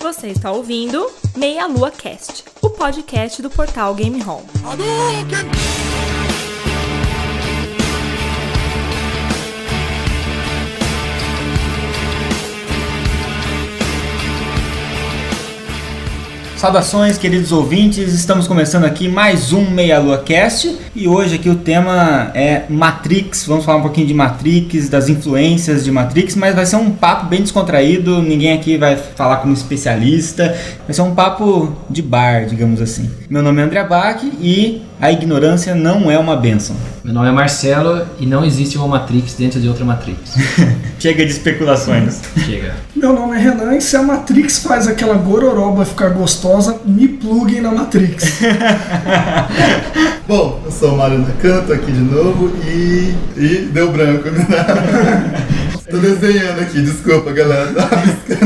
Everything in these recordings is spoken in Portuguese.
Você está ouvindo Meia Lua Cast, o podcast do portal Game Home. Saudações, queridos ouvintes. Estamos começando aqui mais um Meia Lua Cast e hoje aqui o tema é Matrix. Vamos falar um pouquinho de Matrix, das influências de Matrix, mas vai ser um papo bem descontraído. Ninguém aqui vai falar como especialista. Vai ser um papo de bar, digamos assim. Meu nome é André Bach e a ignorância não é uma benção. Meu nome é Marcelo e não existe uma Matrix dentro de outra Matrix. Chega de especulações. Chega. Meu nome é Renan e se a Matrix faz aquela gororoba ficar gostosa, me pluguem na Matrix. Bom, eu sou o Mário Nakano, tô aqui de novo e. e deu branco, né? Tô desenhando aqui, desculpa galera.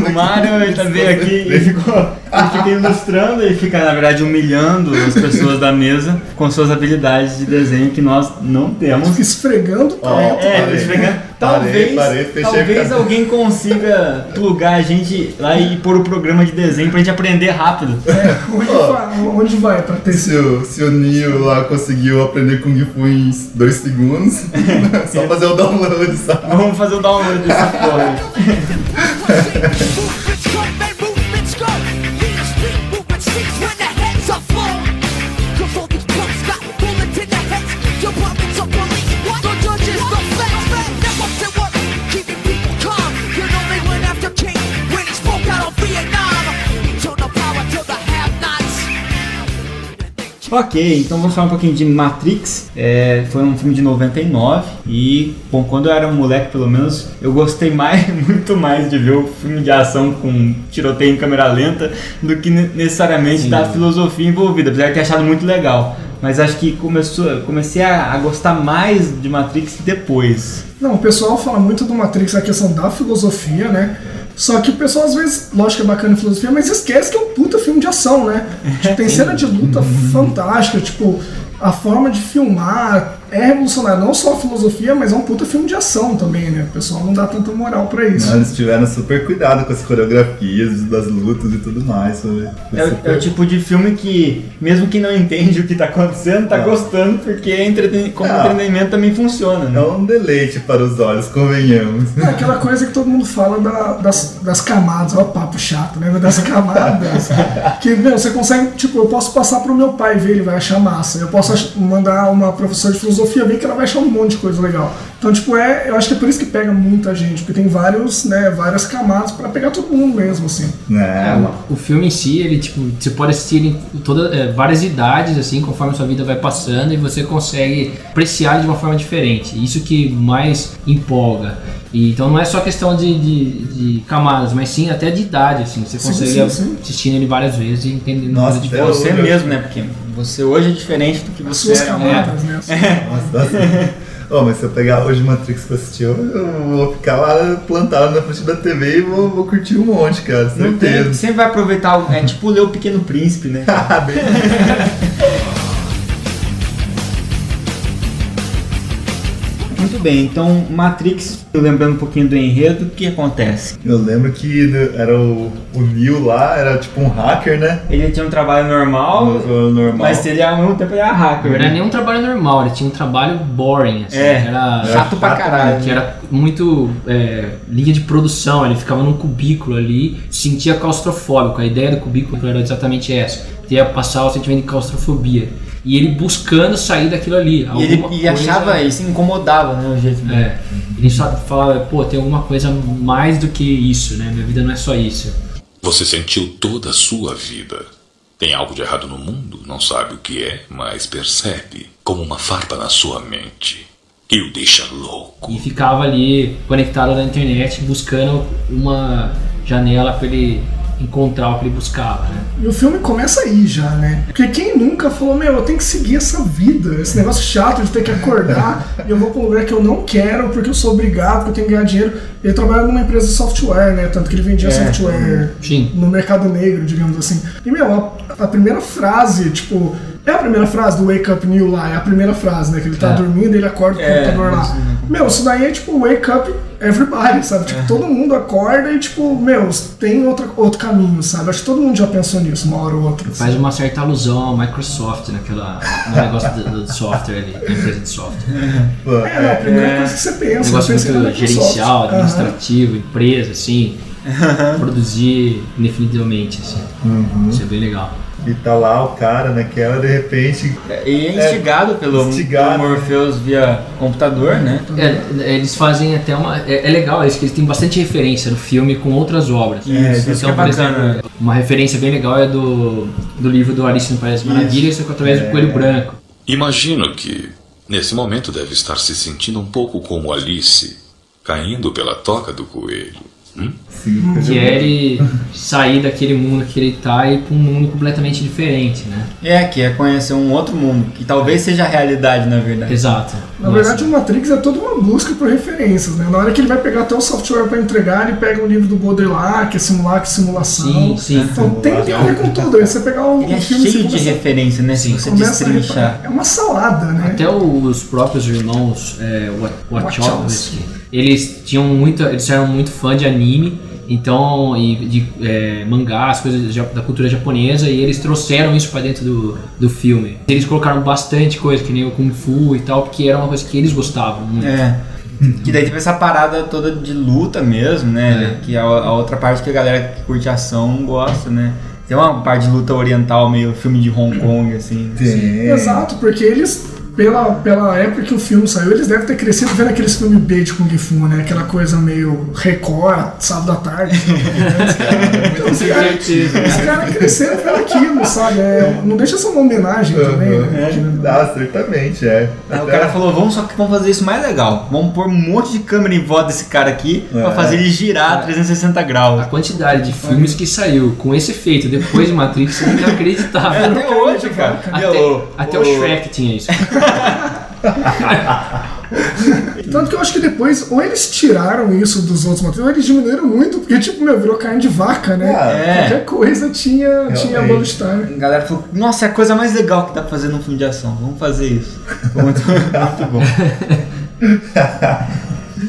O Mário ele tá veio aqui e ficou, ele fica ilustrando e fica, na verdade, humilhando as pessoas da mesa com suas habilidades de desenho que nós não temos. Fica esfregando pronto. É, Parei. esfregando. Parei, Talvez, parei, fechei talvez alguém consiga plugar a gente lá e pôr o programa de desenho pra gente aprender rápido. É, onde, Ó. vai, onde vai pra ter Se o, se o Neo lá conseguiu aprender Kung Fu em 2 segundos, só fazer o download, sabe? Vamos fazer o download dessa porra aí. Ok, então vamos falar um pouquinho de Matrix. É, foi um filme de 99 e, bom, quando eu era um moleque, pelo menos, eu gostei mais, muito mais de ver o filme de ação com tiroteio em câmera lenta do que ne- necessariamente Sim. da filosofia envolvida, apesar de ter achado muito legal. Mas acho que começou, comecei a, a gostar mais de Matrix depois. Não, o pessoal fala muito do Matrix a questão da filosofia, né? Só que o pessoal às vezes, lógico que é bacana a filosofia, mas esquece que é um puta filme de ação, né? Tipo, tem cena de luta fantástica, tipo, a forma de filmar é revolucionária, não só a filosofia, mas é um puta filme de ação também, né? O pessoal não dá tanta moral pra isso. Eles tiveram super cuidado com as coreografias das lutas e tudo mais. Foi, foi É, o- super- é o tipo de filme que, mesmo quem não entende o que tá acontecendo, tá Ah. gostando, porque é entreten- como Ah. entretenimento também funciona, É né? um deleite para os olhos, convenhamos. É aquela coisa que todo mundo fala da- das, das camadas, ó, papo chato, né? Das camadas. que, meu, você consegue, tipo, eu posso passar pro meu pai ver, ele vai achar massa. Eu posso mandar uma professora de filosofia ver que ela vai achar um monte de coisa legal. Então, tipo, é, eu acho que é por isso que pega muita gente, porque tem vários, né, várias camadas pra pegar todo mundo mesmo, assim. É, Né? o, o filme em si, ele tipo, você pode assistir em toda, é, várias idades, assim, conforme a sua vida vai passando e você consegue apreciar de uma forma diferente. Isso que mais empolga. E, então não é só questão de, de, de camadas, mas sim até de idade, assim. Você Sim, consegue sim, assistindo ele várias vezes e entendendo Nossa, coisa até diferente. Você mesmo, né? Porque você hoje é diferente do que As você suas era. camadas, né? Nossa, nossa. Ô, mas se eu pegar hoje Matrix pra assistir, eu, eu vou ficar lá plantado na frente da TV e vou, vou curtir um monte, cara. Não tem, Certeza. sempre vai aproveitar, é tipo ler o Pequeno Príncipe, né? Muito bem, então Matrix, lembrando um pouquinho do enredo, o que acontece? Eu lembro que era o, o Neo lá, era tipo um hacker, né? Ele tinha um trabalho normal, No- normal. mas ele ao mesmo tempo ele era hacker. Não era né? nem um trabalho normal, ele tinha um trabalho boring, assim. É, era chato pra caralho. que era muito é, linha de produção, ele ficava num cubículo ali, se sentia claustrofóbico. A ideia do cubículo era exatamente essa: ter passar o sentimento de claustrofobia. E ele buscando sair daquilo ali. E ele e achava, ele se incomodava, né? O jeito dele. É, ele só falava, pô, tem alguma coisa mais do que isso, né? Minha vida não é só isso. Você sentiu toda a sua vida. Tem algo de errado no mundo, não sabe o que é, mas percebe como uma farpa na sua mente que o deixa louco. E ficava ali conectado na internet buscando uma janela para ele encontrar o que ele buscava, né? E o filme começa aí já, né? Porque quem nunca falou, meu, eu tenho que seguir essa vida, esse negócio chato de ter que acordar e eu vou pra um lugar que eu não quero porque eu sou obrigado, porque eu tenho que ganhar dinheiro. Ele trabalha numa empresa de software, né? Tanto que ele vendia É. software Sim. no mercado negro, digamos assim. E, meu, a, a primeira frase, tipo, É a primeira frase do Wake Up New lá, é a primeira frase, né? Que ele tá É. dormindo e ele acorda com o É, computador lá. Meu, isso daí é tipo wake up everybody, sabe? Tipo, todo mundo acorda e tipo, meu, tem outro, outro caminho, sabe? Acho que todo mundo já pensou nisso uma hora ou outra. assim. Faz uma certa alusão ao Microsoft naquela, no negócio do, do software ali, da empresa de software. É, não, a primeira coisa que você Um pensa, negócio pensei na muito Microsoft. gerencial, Aham. administrativo, empresa, assim. Produzir indefinitivamente, assim. Uhum. Isso é bem legal. E tá lá o cara naquela, de repente. E é instigado pelo, instigado, pelo Morpheus via computador, né? É, eles fazem até uma. É, é legal isso, que eles têm bastante referência no filme com outras obras. Isso, isso que é bacana. exemplo, uma referência bem legal é do, do livro do Alice no País das Maravilhas, só que através do Coelho Branco. Imagino que, nesse momento, deve estar se sentindo um pouco como Alice, caindo pela toca do coelho. Hum? Sim, Que é ele sair daquele mundo que ele tá e ir pra um mundo completamente diferente, né? É, que é conhecer um outro mundo, que talvez seja a realidade, na verdade. Exato. Na verdade, o Matrix é toda uma busca por referências, né? Na hora que ele vai pegar até o software para entregar, ele pega um livro do Baudrillard, que é simulacro e simulação. Sim, sim. Então tem, tem a ver com tudo. Aí você pegar um, Ele é um filme cheio de referência, né? Sim, você destrinchar. É uma salada, né? Até os próprios irmãos é, Wa- Wachowski. Eles tinham muito, eles eram muito fã de anime, então e de é, mangá, as coisas da cultura japonesa, e eles trouxeram isso pra dentro do, do filme. Eles colocaram bastante coisa, que nem o kung fu e tal, porque era uma coisa que eles gostavam muito. É. Que daí teve essa parada toda de luta mesmo, né? Que é a, a outra parte que a galera que curte ação gosta, né? Tem uma parte de luta oriental, meio filme de Hong Kong, assim. Tem. Exato, porque eles, pela, pela época que o filme saiu, eles devem ter crescido vendo aqueles filmes B de Kung Fu, né? Aquela coisa meio Record, sábado da tarde. então, os caras os caras cresceram vendo aquilo, sabe? É, não deixa ser uma homenagem também, né? Ah, certamente, é. Aí o cara falou, vamos só que vamos fazer isso mais legal. Vamos pôr um monte de câmera em volta desse cara aqui pra É. fazer ele girar 360 A graus. quantidade de filmes que saiu com esse efeito depois de Matrix é É, inacreditável. até hoje, cara. Até, até o- o Shrek tinha isso. Tanto que eu acho que depois, ou eles tiraram isso dos outros materiais, ou eles diminuíram muito, porque, tipo, meu, virou carne de vaca, né? É. Qualquer coisa tinha, tinha Time. A galera falou, nossa, é a coisa mais legal que dá pra fazer num filme de ação. Vamos fazer isso. Muito, muito bom.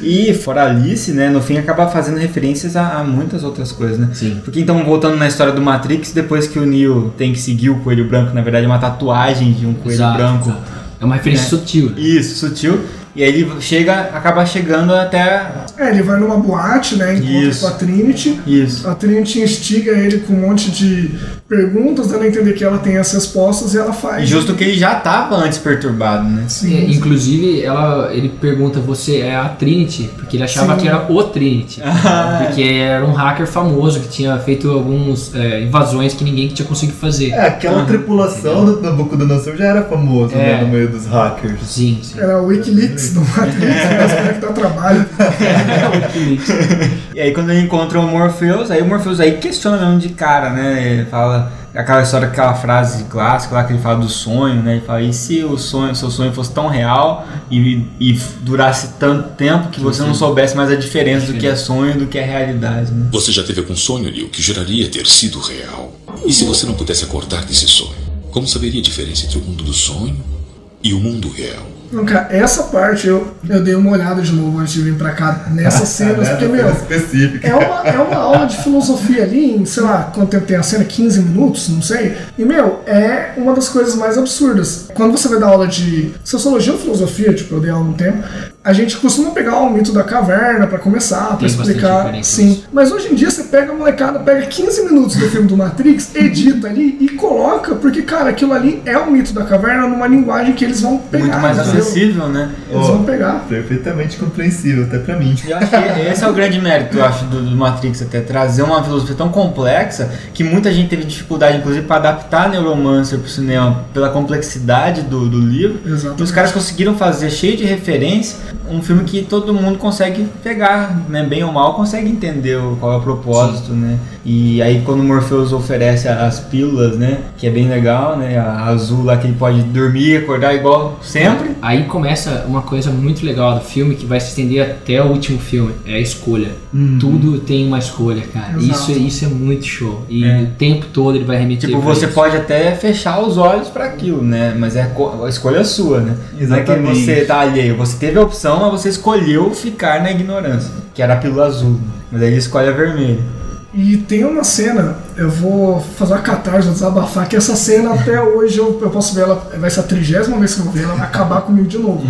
E fora Alice, né, no fim acaba fazendo referências a, a muitas outras coisas, né? Sim. Porque então, voltando na história do Matrix, depois que o Neo tem que seguir o coelho branco, na verdade é uma tatuagem de um coelho Exato, branco. exato. É uma referência É. sutil. né? Isso, sutil. E aí ele chega, acaba chegando até. É, ele vai numa boate, né? Encontra Isso. com a Trinity. Isso. A Trinity instiga ele com um monte de perguntas, dando a entender que ela tem as respostas e ela faz. E justo que ele já tava antes perturbado, né? Sim, É, inclusive, ela, ele pergunta: Você é a Trinity? Porque ele achava Sim. que era o Trinity. Ah. Porque era um hacker famoso que tinha feito algumas invasões que ninguém tinha conseguido fazer. É, aquela Aham. tripulação do Nabucodonosor já era famoso É. né, no meio dos hackers. Sim, sim. Era o Wikileaks do Matrix, né? Caras que dá trabalho. E aí quando ele encontra o Morpheus, aí o Morpheus aí questiona mesmo de cara, né? Ele fala aquela história, aquela frase clássica lá que ele fala do sonho, né? Ele fala, e se o sonho, seu sonho fosse tão real e, e durasse tanto tempo que você não soubesse mais a diferença do que é sonho e do que é realidade, né? Você já teve algum sonho, Neil, que juraria ter sido real? E se você não pudesse acordar desse sonho? Como saberia a diferença entre o mundo do sonho e o mundo real? Cara, essa parte eu, eu dei uma olhada de novo antes de vir pra cá, nessas cenas, Nessa porque, cena meu, específica. É uma, é uma aula de filosofia ali, em, sei lá, quanto tempo tem a cena? 15 minutos, não sei. E, meu, é uma das coisas mais absurdas. Quando você vai dar aula de sociologia ou filosofia, tipo, eu dei aula um tempo, a gente costuma pegar o mito da caverna pra começar, bastante explicar. Sim. Mas hoje em dia você pega a molecada, pega 15 minutos do filme do Matrix, edita ali e coloca, porque, cara, aquilo ali é o mito da caverna numa linguagem que eles vão pegar. Muito mais acessível, né? Eles vão pegar. Perfeitamente compreensível, até pra mim. Eu acho que esse é o grande mérito, eu acho, do, do Matrix até, trazer uma filosofia tão complexa que muita gente teve dificuldade, inclusive, para adaptar Neuromancer pro cinema pela complexidade do, do livro. Exatamente. E os caras conseguiram fazer, cheio de referência, um filme que todo mundo consegue pegar, né? Bem ou mal, consegue entender o- qual é o propósito, né? E aí quando o Morpheus oferece as pílulas, né? Que é bem legal, né? A azul lá que ele pode dormir e acordar igual sempre. Aí começa uma coisa muito legal do filme que vai se estender até o último filme, é a escolha. Tudo tem uma escolha, cara. Exato. Isso, é- isso é muito show. E É. o tempo todo ele vai remeter Tipo, você isso. pode até fechar os olhos pra aquilo, né? Mas é a co- a escolha sua, né? Não é que Exatamente. você tá alheio. Você teve a opção, mas você escolheu ficar na ignorância. Que era a pílula azul. Mas aí escolhe a vermelha. E tem uma cena, eu vou fazer uma catarse, vou desabafar, que essa cena até hoje eu, eu posso ver ela, vai ser a trigésima vez que eu vou ver, ela vai acabar comigo de novo.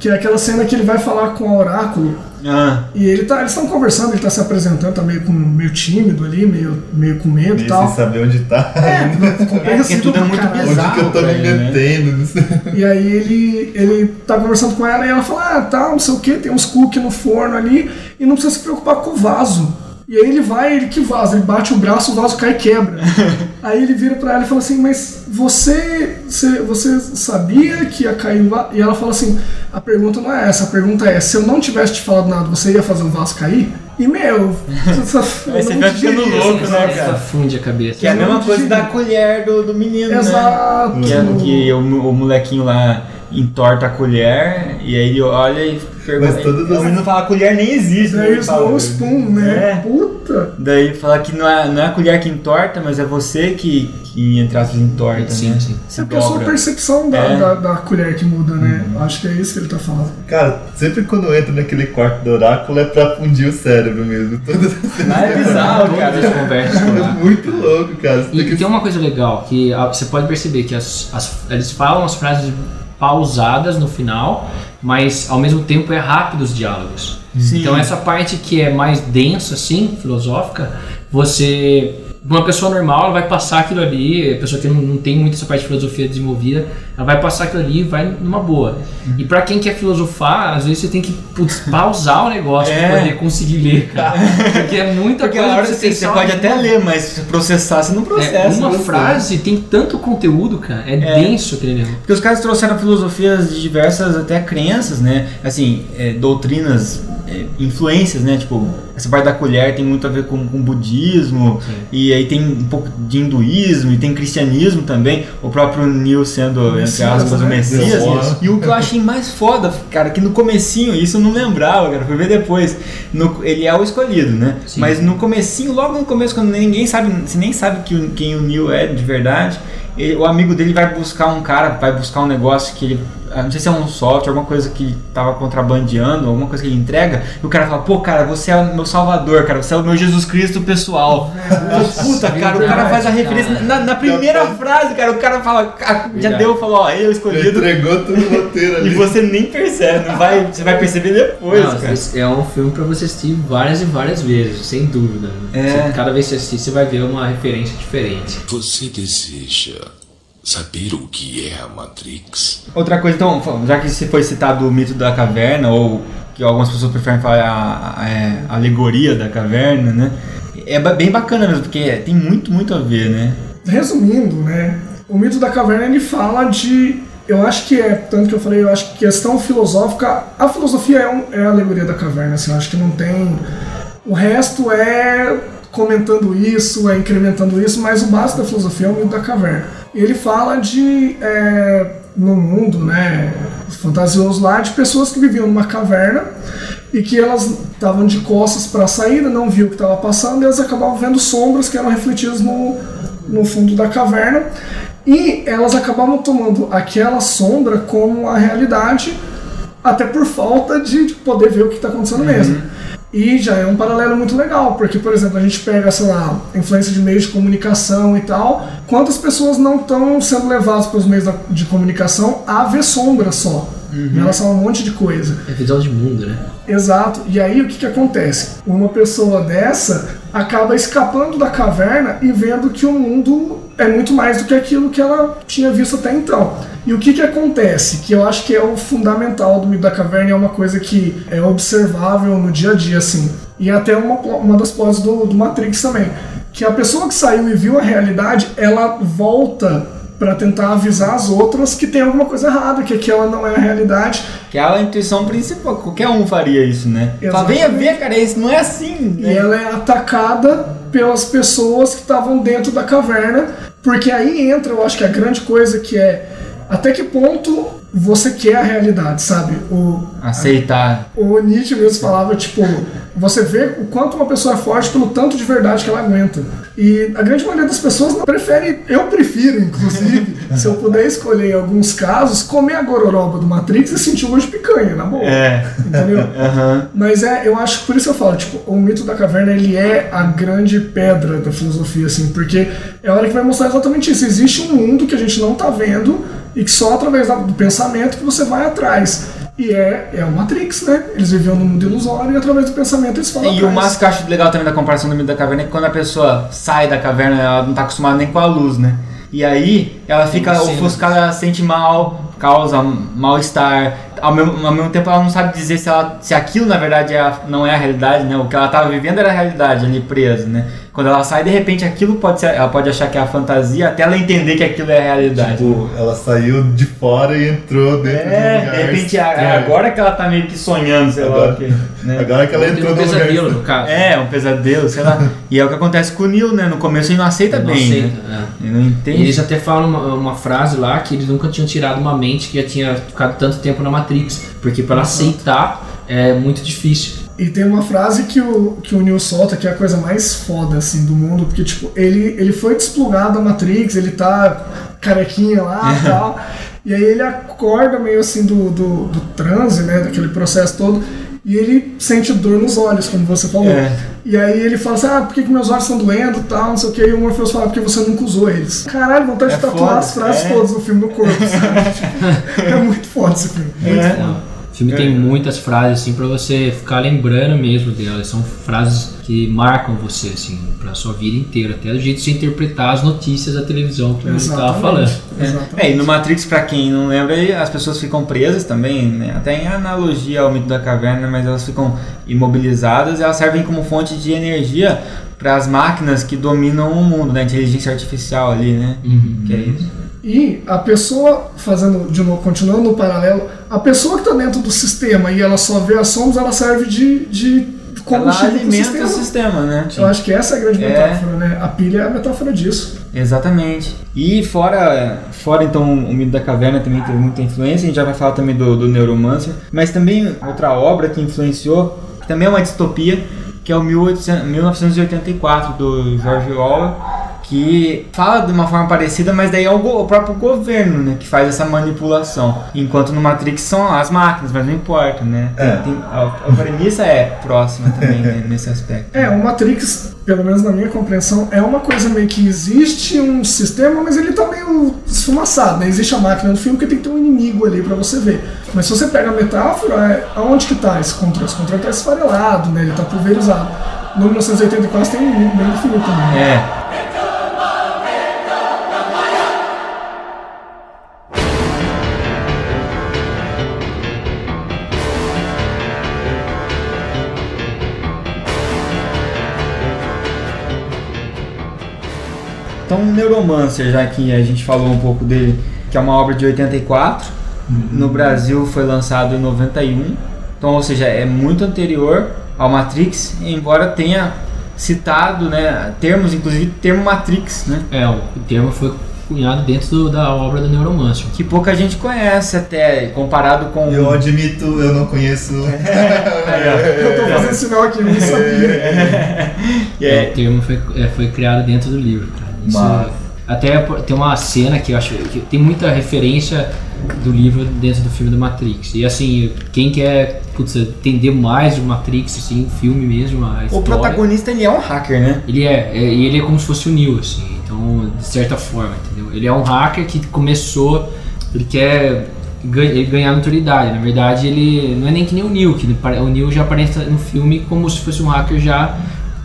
Que é aquela cena que ele vai falar com o oráculo Ah, e ele tá, eles estão conversando, ele tá se apresentando, tá meio, com, meio tímido ali, meio, meio com medo e tal. sem saber onde tá. É, porque compreensível tudo é pra muito caralho. bizarro. Onde que eu tô me ele, né? metendo? Não sei. E aí ele, ele tá conversando com ela e ela fala, ah, tá, não sei o que, tem uns cookies no forno ali e não precisa se preocupar com o vaso. E aí ele vai, ele que vaza, ele bate o braço, o vaso cai e quebra. aí ele vira pra ela e fala assim, mas você, você, você sabia que ia cair o vaso? E ela fala assim, a pergunta não é essa, a pergunta é, se eu não tivesse te falado nada, você ia fazer o vaso cair? E meu, Aí você vai ficando louco, né, Essa cara? funde a cabeça. Que é a mesma coisa da colher do, do menino, Exato. né? Que, é, que o, o molequinho lá entorta a colher e aí ele olha e. Mas todas as- menino fala a colher nem existe. né? Daí Ele o fala. Snow Spoon, né? É. Puta. Daí fala que não é, não é a colher que entorta, mas é você que, que entre aspas, entorta, Sim, né? sim. É porque a sua percepção da, É. da, da colher que muda, né? Acho que é isso que ele tá falando. Cara, sempre quando eu entro naquele quarto do oráculo é pra fundir o cérebro mesmo. Todas as Mas é bizarro, cara. as conversas por É muito louco, cara. Você E tem que- tem uma coisa legal, que ah, você pode perceber que as, as- eles falam as frases pausadas no final, mas ao mesmo tempo é rápido os diálogos. Sim. Então essa parte que é mais densa, assim, filosófica, você... Uma pessoa normal, ela vai passar aquilo ali, a pessoa que não, não tem muito essa parte de filosofia desenvolvida, ela vai passar aquilo ali e vai numa boa. E pra quem quer filosofar, às vezes você tem que putz, pausar o negócio É. pra poder conseguir ler, cara. Porque é muita Porque coisa hora você, você pensar pode até ler, mas se processar, você não processa. é, uma né? frase tem tanto conteúdo, cara. É, É. denso aquele negócio. Porque os caras trouxeram filosofias de diversas até crenças, né? Assim, é, doutrinas, influências, né? Tipo, essa parte da colher tem muito a ver com, com budismo, e aí tem um pouco de hinduísmo, e tem cristianismo também. O próprio Neil sendo, entre aspas, o né? Messias. E o que eu achei mais foda, cara, que no comecinho, isso eu não lembrava, cara, fui ver depois. No- ele é o escolhido, né? Sim. Mas no comecinho, logo no começo, quando ninguém sabe, você nem sabe que quem o Neil é de verdade, ele- o amigo dele vai buscar um cara, vai buscar um negócio que ele. Não sei se é um software, alguma coisa que tava contrabandeando, alguma coisa que ele entrega, e o cara fala, pô, cara, você é o meu salvador, cara, você é o meu Jesus Cristo pessoal. Puta, cara, o cara faz a referência. Na, na primeira frase, cara, o cara fala, já Verdade. deu, falou, ó, ele é o Ele escolhido. entregou todo o roteiro E ali. você nem percebe, não vai, você vai perceber depois, Não, cara. é um filme pra você assistir várias e várias vezes, sem dúvida. É. Você- cada vez que você assistir, você vai ver uma referência diferente. Você deseja saber o que é a Matrix? Outra coisa, então, já que se foi citado o mito da caverna, ou que algumas pessoas preferem falar a, a- é, a alegoria da caverna, né? É bem bacana mesmo, porque tem muito, muito a ver, né? Resumindo, né? O mito da caverna ele fala de. Eu acho que é, tanto que eu falei, eu acho que questão filosófica. A filosofia é, um- é a alegoria da caverna, assim, eu acho que não tem. O resto é comentando isso, é incrementando isso, mas o básico da filosofia é o mito da caverna. Ele fala de. É, no mundo, né? Fantasioso lá, de pessoas que viviam numa caverna e que elas estavam de costas para a saída, não viu o que estava passando, e elas acabavam vendo sombras que eram refletidas no, no fundo da caverna, e elas acabavam tomando aquela sombra como a realidade, até por falta de, de poder ver o que está acontecendo mesmo. E já é um paralelo muito legal, porque, por exemplo, a gente pega, sei lá, influência de meios de comunicação e tal, quantas pessoas não estão sendo levadas pelos meios da- de comunicação a ver sombra só, em relação a um monte de coisa. É visão de mundo, né? Exato. E aí o que, que acontece? Uma pessoa dessa acaba escapando da caverna e vendo que o mundo é muito mais do que aquilo que ela tinha visto até então. E o que, que acontece? Que eu acho que é o fundamental do mito da caverna é uma coisa que é observável no dia a dia, assim. E é até uma, uma das plots do, do Matrix também. Que a pessoa que saiu e viu a realidade, ela volta para tentar avisar as outras que tem alguma coisa errada, que aquela não é a realidade. Que é a intuição principal, qualquer um faria isso, né? Fala, venha ver, cara, isso não é assim. E né? ela é atacada pelas pessoas que estavam dentro da caverna, porque aí entra, eu acho que a grande coisa que é até que ponto você quer a realidade, sabe? O, Aceitar. o Nietzsche mesmo falava, tipo, você vê o quanto uma pessoa é forte pelo tanto de verdade que ela aguenta. E a grande maioria das pessoas não prefere, eu prefiro, inclusive, se eu puder escolher em alguns casos, comer a gororoba do Matrix e sentir o gosto de picanha, na boa. É. Entendeu? Aham. Mas é, eu acho, por isso eu falo, tipo, o mito da caverna, ele é a grande pedra da filosofia, assim, porque é a hora que vai mostrar exatamente isso. Existe um mundo que a gente não tá vendo e que só através do pensamento que você vai atrás. E é, é o Matrix, né? Eles viviam no mundo ilusório e através do pensamento eles falam E o mais que eu acho legal também da comparação do mito da caverna é que quando a pessoa sai da caverna, ela não tá acostumada nem com a luz, né? E aí ela fica Sim. ofuscada, ela se sente mal, causa mal-estar. Ao mesmo, ao mesmo tempo ela não sabe dizer se, ela, se aquilo na verdade é a- não é a realidade, né? O que ela tava vivendo era a realidade ali presa, né? Quando ela sai, de repente aquilo pode ser. Ela pode achar que é a fantasia até ela entender que aquilo é a realidade. Tipo, ela saiu de fora e entrou dentro de um é, de repente estranho. agora que ela tá meio que sonhando, sei lá Agora- o quê. Né? Agora que ela entrou um no lugar. pesadelo, no caso. É, um pesadelo, sei lá. E é o que acontece com o Neil, né? No começo ele não aceita Não bem, aceita, né? é. Ele não E entende. eles até falam uma, uma frase lá que eles nunca tinham tirado uma mente que já tinha ficado tanto tempo na Matrix. Porque para aceitar é muito difícil. E tem uma frase que o, que o Neo solta que é a coisa mais foda assim do mundo, porque tipo, ele, ele foi desplugado da Matrix, ele tá carequinha lá e tal. E aí ele acorda meio assim do, do, do transe, né? Daquele processo todo. E ele sente dor nos olhos, como você falou. É. E aí ele fala assim, ah, por que, que meus olhos estão doendo e tal, não sei o que. E o Morpheus fala, porque você nunca usou eles. Caralho, vontade É de tatuar foda, as frases é. todas no filme, no corpo, é muito foda esse filme. Muito É. foda. O filme tem muitas frases assim para você ficar lembrando mesmo delas. São frases que marcam você assim para sua vida inteira, até do jeito de você interpretar as notícias da televisão que você estava falando. Exatamente. É, e no Matrix, pra quem não lembra, as pessoas ficam presas também, né? Até em analogia ao mito da caverna, mas elas ficam imobilizadas e elas servem como fonte de energia para as máquinas que dominam o mundo, né? Inteligência artificial ali, né? Uhum. Que é isso. E a pessoa, fazendo de novo, continuando no paralelo, a pessoa que está dentro do sistema e ela só vê as sombras, ela serve de, de Ela combustível pro alimenta sistema. o sistema, né? Eu acho que essa é a grande É. metáfora, né? A pilha é a metáfora disso. Exatamente. E fora, fora então o mito da caverna também teve muita influência, a gente já vai falar também do, do Neuromancer, mas também outra obra que influenciou, que também é uma distopia, que é o 1800 1984 do George Orwell, que fala de uma forma parecida, mas daí é o, o próprio governo né, que faz essa manipulação. Enquanto no Matrix são as máquinas, mas não importa, né? É. Tem- a, a premissa é próxima também né, nesse aspecto. É, o Matrix, pelo menos na minha compreensão, é uma coisa meio que existe um sistema, mas ele tá meio esfumaçado, né? Existe a máquina no filme que tem que ter um inimigo ali pra você ver. Mas se você pega a metáfora, é, aonde que tá esse controle? Esse controle tá esfarelado, né? Ele tá pulverizado. No 1984 tem um inimigo bem definido também. É. Então, Neuromancer, já que a gente falou um pouco dele, que é uma obra de 84, no Brasil foi lançado em 91, então, ou seja, é muito anterior ao Matrix, embora tenha citado, né, termos, inclusive termo Matrix, né, É, o termo foi cunhado dentro do- da obra do Neuromancer. que pouca gente conhece até, comparado com... Eu admito, eu não conheço. Eu tô fazendo sinal aqui, eu não sabia. É, o termo foi, é, foi criado dentro do livro, cara. É- até tem uma cena que eu acho que tem muita referência do livro dentro do filme do Matrix. E assim, quem quer putz, entender mais de Matrix, assim, o filme mesmo, a O história, protagonista, ele é um hacker, né? Ele é, é, e ele é como se fosse o Neo, assim, então, de certa forma, entendeu? Ele é um hacker que começou, ele quer ele ganhar notoriedade. Na verdade, ele não é nem que nem o Neo, que o Neo já aparece no filme como se fosse um hacker já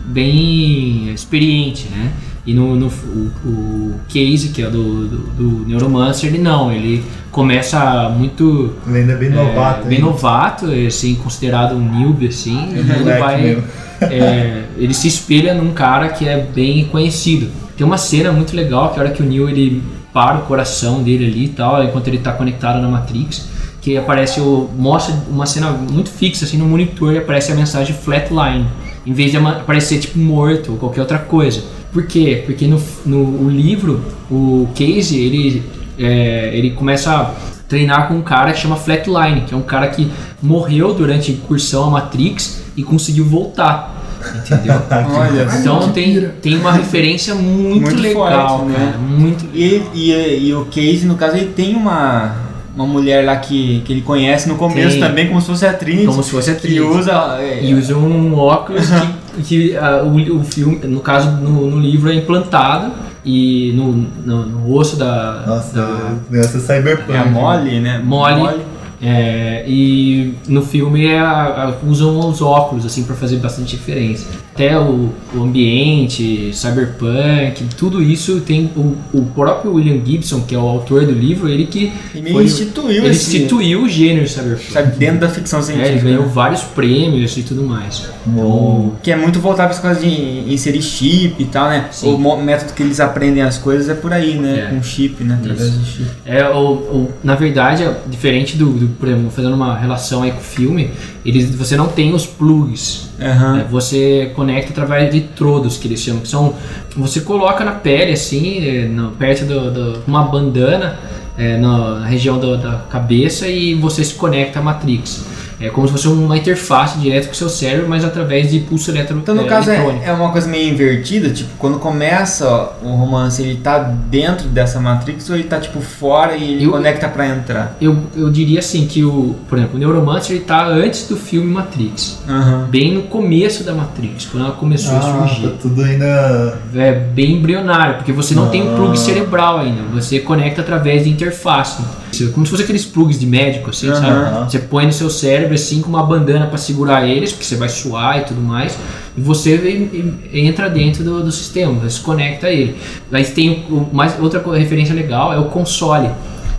bem experiente, né? E no, no o, o Case, que é do, do, do Neuromancer, ele não, ele começa muito Ele ainda é bem novato. é, bem hein? novato, assim, considerado um newbie, assim, e ele moleque vai. é, ele se espelha num cara que é bem conhecido. Tem uma cena muito legal, que é a hora que o Neo ele para o coração dele ali e tal, enquanto ele tá conectado na Matrix, que aparece o. mostra uma cena muito fixa, assim, no monitor e aparece a mensagem flatline, em vez de aparecer tipo morto ou qualquer outra coisa. Por quê? Porque no, no o livro, o Casey, ele, é, ele começa treinar com um cara que chama Flatline, que é um cara que morreu durante a incursão à Matrix e conseguiu voltar. Entendeu? Olha, Então tem, tem uma referência muito, Muito legal, forte, cara. né? Muito E, e, e o Casey, no caso, ele tem uma, uma mulher lá que, que ele conhece no começo Tem. também, como se fosse a Trinity. Como se fosse a Trinity. usa. é, E usa um óculos que, que ah, o, o filme, no caso, no, no livro é implantado e no, no, no osso da. Nossa, da negócio é cyberpunk. é a Molly, né? Molly. É, e no filme é a- a- usam os óculos assim para fazer bastante diferença. Até o, o ambiente, cyberpunk, tudo isso tem o, o próprio William Gibson, que é o autor do livro, ele que Ele foi instituiu ele esse- instituiu o gênero cyberpunk. Sabe, dentro da ficção É, científica. ele ganhou né? vários prêmios e tudo mais. Bom. Que é muito voltado para essa coisa de inserir chip e tal, né? Sim. O método que eles aprendem as coisas é por aí, né? É. Com chip, né? Através de chip. É, o, o- na verdade, é diferente do, do, por exemplo, fazendo uma relação aí com o filme, eles, você não tem os plugs. É, você conecta através de trodos, que eles chamam, que são. Você coloca na pele, assim, é, no- perto do- uma bandana, é, na, na região do- da cabeça, e você se conecta à Matrix. É como se fosse uma interface direto com o seu cérebro, mas através de pulso eletro, Então, no é, caso, eletrônico. é, é uma coisa meio invertida, tipo, quando começa ó, o romance, ele tá dentro dessa Matrix ou ele tá, tipo, fora e ele Eu- conecta pra entrar? Eu, eu diria assim que o, por exemplo, o Neuromancer ele tá antes do filme Matrix. Aham. Bem no começo da Matrix, quando ela começou a Ah, surgir. tá tudo ainda. É bem embrionário, porque você não tem um plug Ah. cerebral ainda, você conecta através de interface. É Como se fosse aqueles plugs de médico, assim, Aham. sabe? Você põe no seu cérebro assim com uma bandana para segurar eles, porque você vai suar e tudo mais, e você entra dentro do, do sistema, você se conecta a ele. Aí tem o, mais outra referência legal é o console.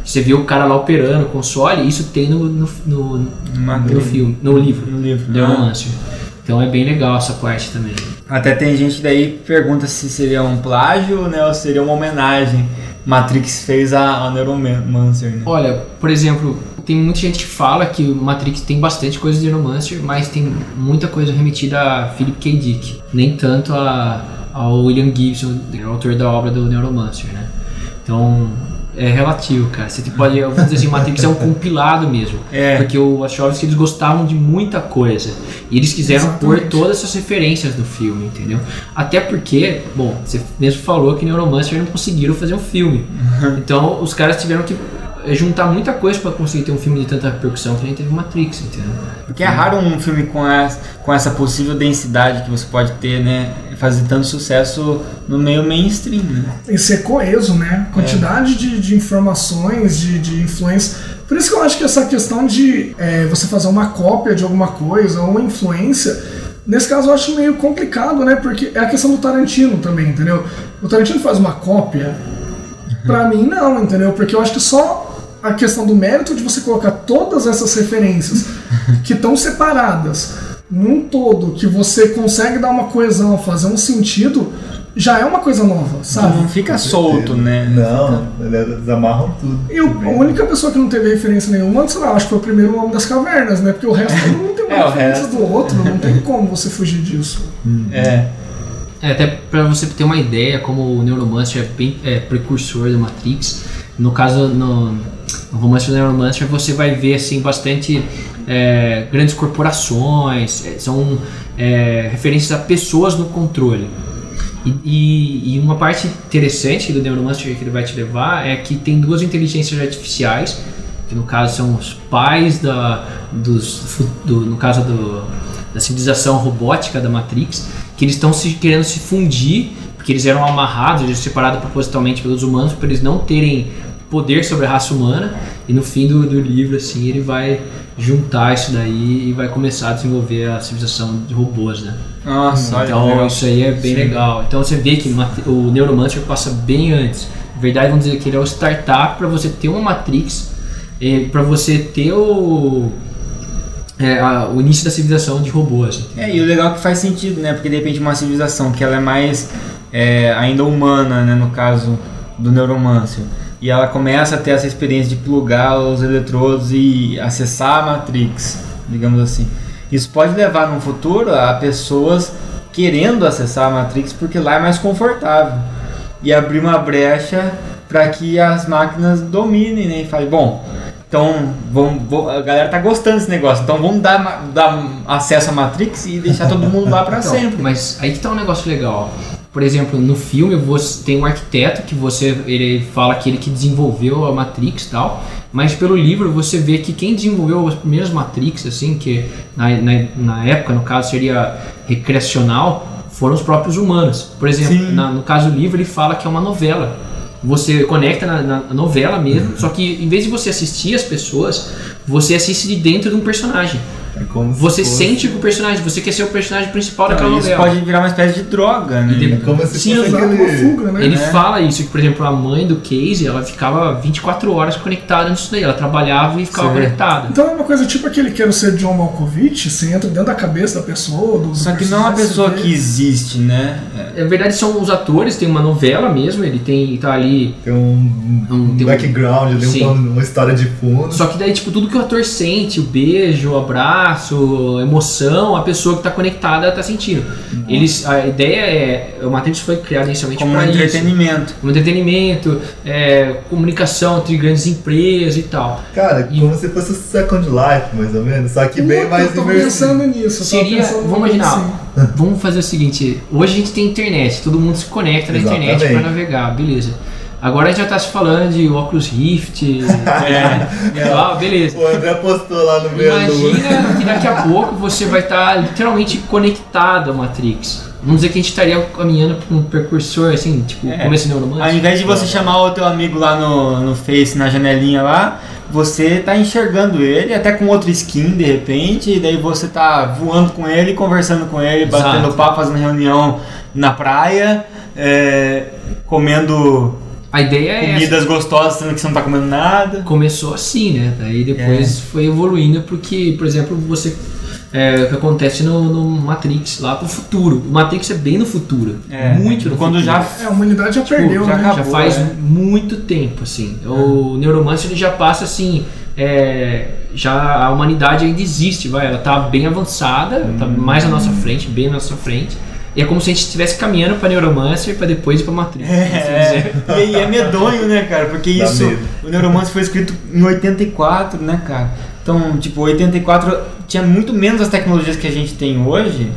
Você vê o cara lá operando o console, isso tem no, no, no, no filme, no livro, No livro. The Ah. Então é bem legal essa parte também. Até tem gente que daí pergunta se seria um plágio, né? Ou seria uma homenagem. Matrix fez a, a Neuromancer, né? Olha, por exemplo, tem muita gente que fala que o Matrix tem bastante coisa de Neuromancer, mas tem muita coisa remetida a Philip K. Dick, nem tanto a, ao William Gibson, autor da obra do Neuromancer, né? Então, é relativo, cara. Você pode, eu vou dizer assim, Matrix é um compilado mesmo. É. Porque o Wachowski, eles gostavam de muita coisa. E eles quiseram Exatamente. pôr todas essas referências no filme, entendeu? Até porque, bom, você mesmo falou que Neuromancer não conseguiram fazer um filme. Então, os caras tiveram que eh, juntar muita coisa pra conseguir ter um filme de tanta repercussão que nem teve Matrix, entendeu? Porque é raro um filme com essa, com essa possível densidade que você pode ter, né? Fazer tanto sucesso no meio mainstream, né? E ser coeso, né? Quantidade de, de informações, de, de influência. Por isso que eu acho que essa questão de é, você fazer uma cópia de alguma coisa ou uma influência, nesse caso eu acho meio complicado, né? Porque é a questão do Tarantino também, entendeu? O Tarantino faz uma cópia, pra mim não, entendeu? Porque eu acho que só a questão do mérito de você colocar todas essas referências que estão separadas num todo, que você consegue dar uma coesão, fazer um sentido, já é uma coisa nova, sabe? Não fica solto, né? Não, eles amarram tudo. E o- a única pessoa que não teve referência nenhuma, sei lá, acho que foi o primeiro Homem das Cavernas, né? Porque o resto todo mundo tem uma É, referência resto. do outro, não tem como você fugir disso. É. É, até pra você ter uma ideia, como o Neuromancer é bem é, precursor do Matrix, no caso, no, no romance do Neuromancer, você vai ver, assim, bastante é, grandes corporações, é, são é, referências a pessoas no controle. E, e- e uma parte interessante do Neuromancer que ele vai te levar é que tem duas inteligências artificiais, que no caso são os pais da, dos, do, no caso do, da civilização robótica da Matrix, que eles estão se, querendo se fundir, porque eles eram amarrados, eles separados propositalmente pelos humanos, para eles não terem poder sobre a raça humana, e no fim do, do livro, assim, ele vai juntar isso daí e vai começar a desenvolver a civilização de robôs, né? Nossa. Então legal. isso aí é bem Sim. legal. Então você vê que o Neuromancer passa bem antes. Na verdade, vamos dizer que ele é o startup para você ter uma Matrix, para você ter o, é, a- o início da civilização de robôs. É, e o legal é que faz sentido, né? Porque de repente uma civilização que ela é mais é, ainda humana, né? No caso do Neuromancer. E ela começa a ter essa experiência de plugar os eletrodos e acessar a Matrix, digamos assim. Isso pode levar no futuro a pessoas querendo acessar a Matrix porque lá é mais confortável. E abrir uma brecha para que as máquinas dominem, né? E falem, bom, Então, vamos, vamos- a galera tá gostando desse negócio. Então, vamos dar, dar acesso à Matrix e deixar todo mundo lá pra Então, sempre. Mas aí que tá um negócio legal. Por exemplo, no filme você tem um arquiteto que você ele fala que ele que desenvolveu a Matrix e tal, mas pelo livro você vê que quem desenvolveu as primeiras Matrix, assim, que na, na, na época, no caso, seria recreacional, foram os próprios humanos. Por exemplo, na- no caso do livro ele fala que é uma novela. Você conecta na, na novela mesmo, só que em vez de você assistir as pessoas, você assiste de dentro de um personagem. É como se Você fosse- sente que o personagem, você quer ser o personagem principal daquela Então, isso novela. pode virar uma espécie de droga, né? de- É como se Sim, fosse Usar uma aquele. fuga, né? Ele É. fala isso, que por exemplo a mãe do Casey, ela ficava 24 horas conectada nisso daí, ela trabalhava e ficava Sim. conectada. Então é uma coisa tipo aquele quero ser John Malkovich, você entra dentro da cabeça da pessoa, do, Só que não é uma pessoa que existe, né? É. Na verdade são os atores, tem uma novela mesmo, ele tem tá ali. Tem um, Um- um tem um- background um, uma história de fundo. Só que daí tipo tudo que o ator sente, o beijo, o abraço, a emoção, a pessoa que tá conectada tá sentindo. Eles a ideia é, o Matrix foi criado inicialmente Como um para isso. entretenimento. Como entretenimento, é, comunicação entre grandes empresas e tal. Cara, E- como se fosse o Second Life, mais ou menos. Só que bem mais eu tô imersivo. pensando nisso. eu Seria, pensando vamos imaginar, assim. vamos fazer o seguinte, hoje a gente tem internet, todo mundo se conecta na internet Exatamente. para navegar, beleza. Agora a gente já tá se falando de óculos Rift, É. ah, beleza. O André postou lá no meio Imagina que daqui a pouco você vai estar literalmente conectado à Matrix. Vamos dizer que a gente estaria caminhando por um percursor, assim, tipo, É. como esse neuromante. Ao invés de você chamar o teu amigo lá no, no Face, na janelinha lá, você tá enxergando ele, até com outra skin de repente, e daí você tá voando com ele, conversando com ele, Exato. batendo papo, fazendo reunião na praia, é, comendo A ideia é essa. comidas gostosas, sendo que você não tá comendo nada. começou assim, né? Daí depois foi evoluindo porque, por exemplo, você é, o que acontece no, no Matrix lá pro futuro. O Matrix é bem no futuro, É, muito no quando futuro. já É, a humanidade já perdeu, já né? acabou. já faz é. muito tempo assim. O Neuromancer ele já passa assim, é, já a humanidade ainda existe, vai, ela tá bem avançada, tá Hum. mais à nossa frente, bem à nossa frente. E é como se a gente estivesse caminhando para Neuromancer para depois ir para Matrix. assim É, dizer. e, e é medonho, né, cara? Porque Dá isso, medo. o Neuromancer foi escrito em 84, né, cara? Então, tipo, 84 tinha muito menos as tecnologias que a gente tem hoje.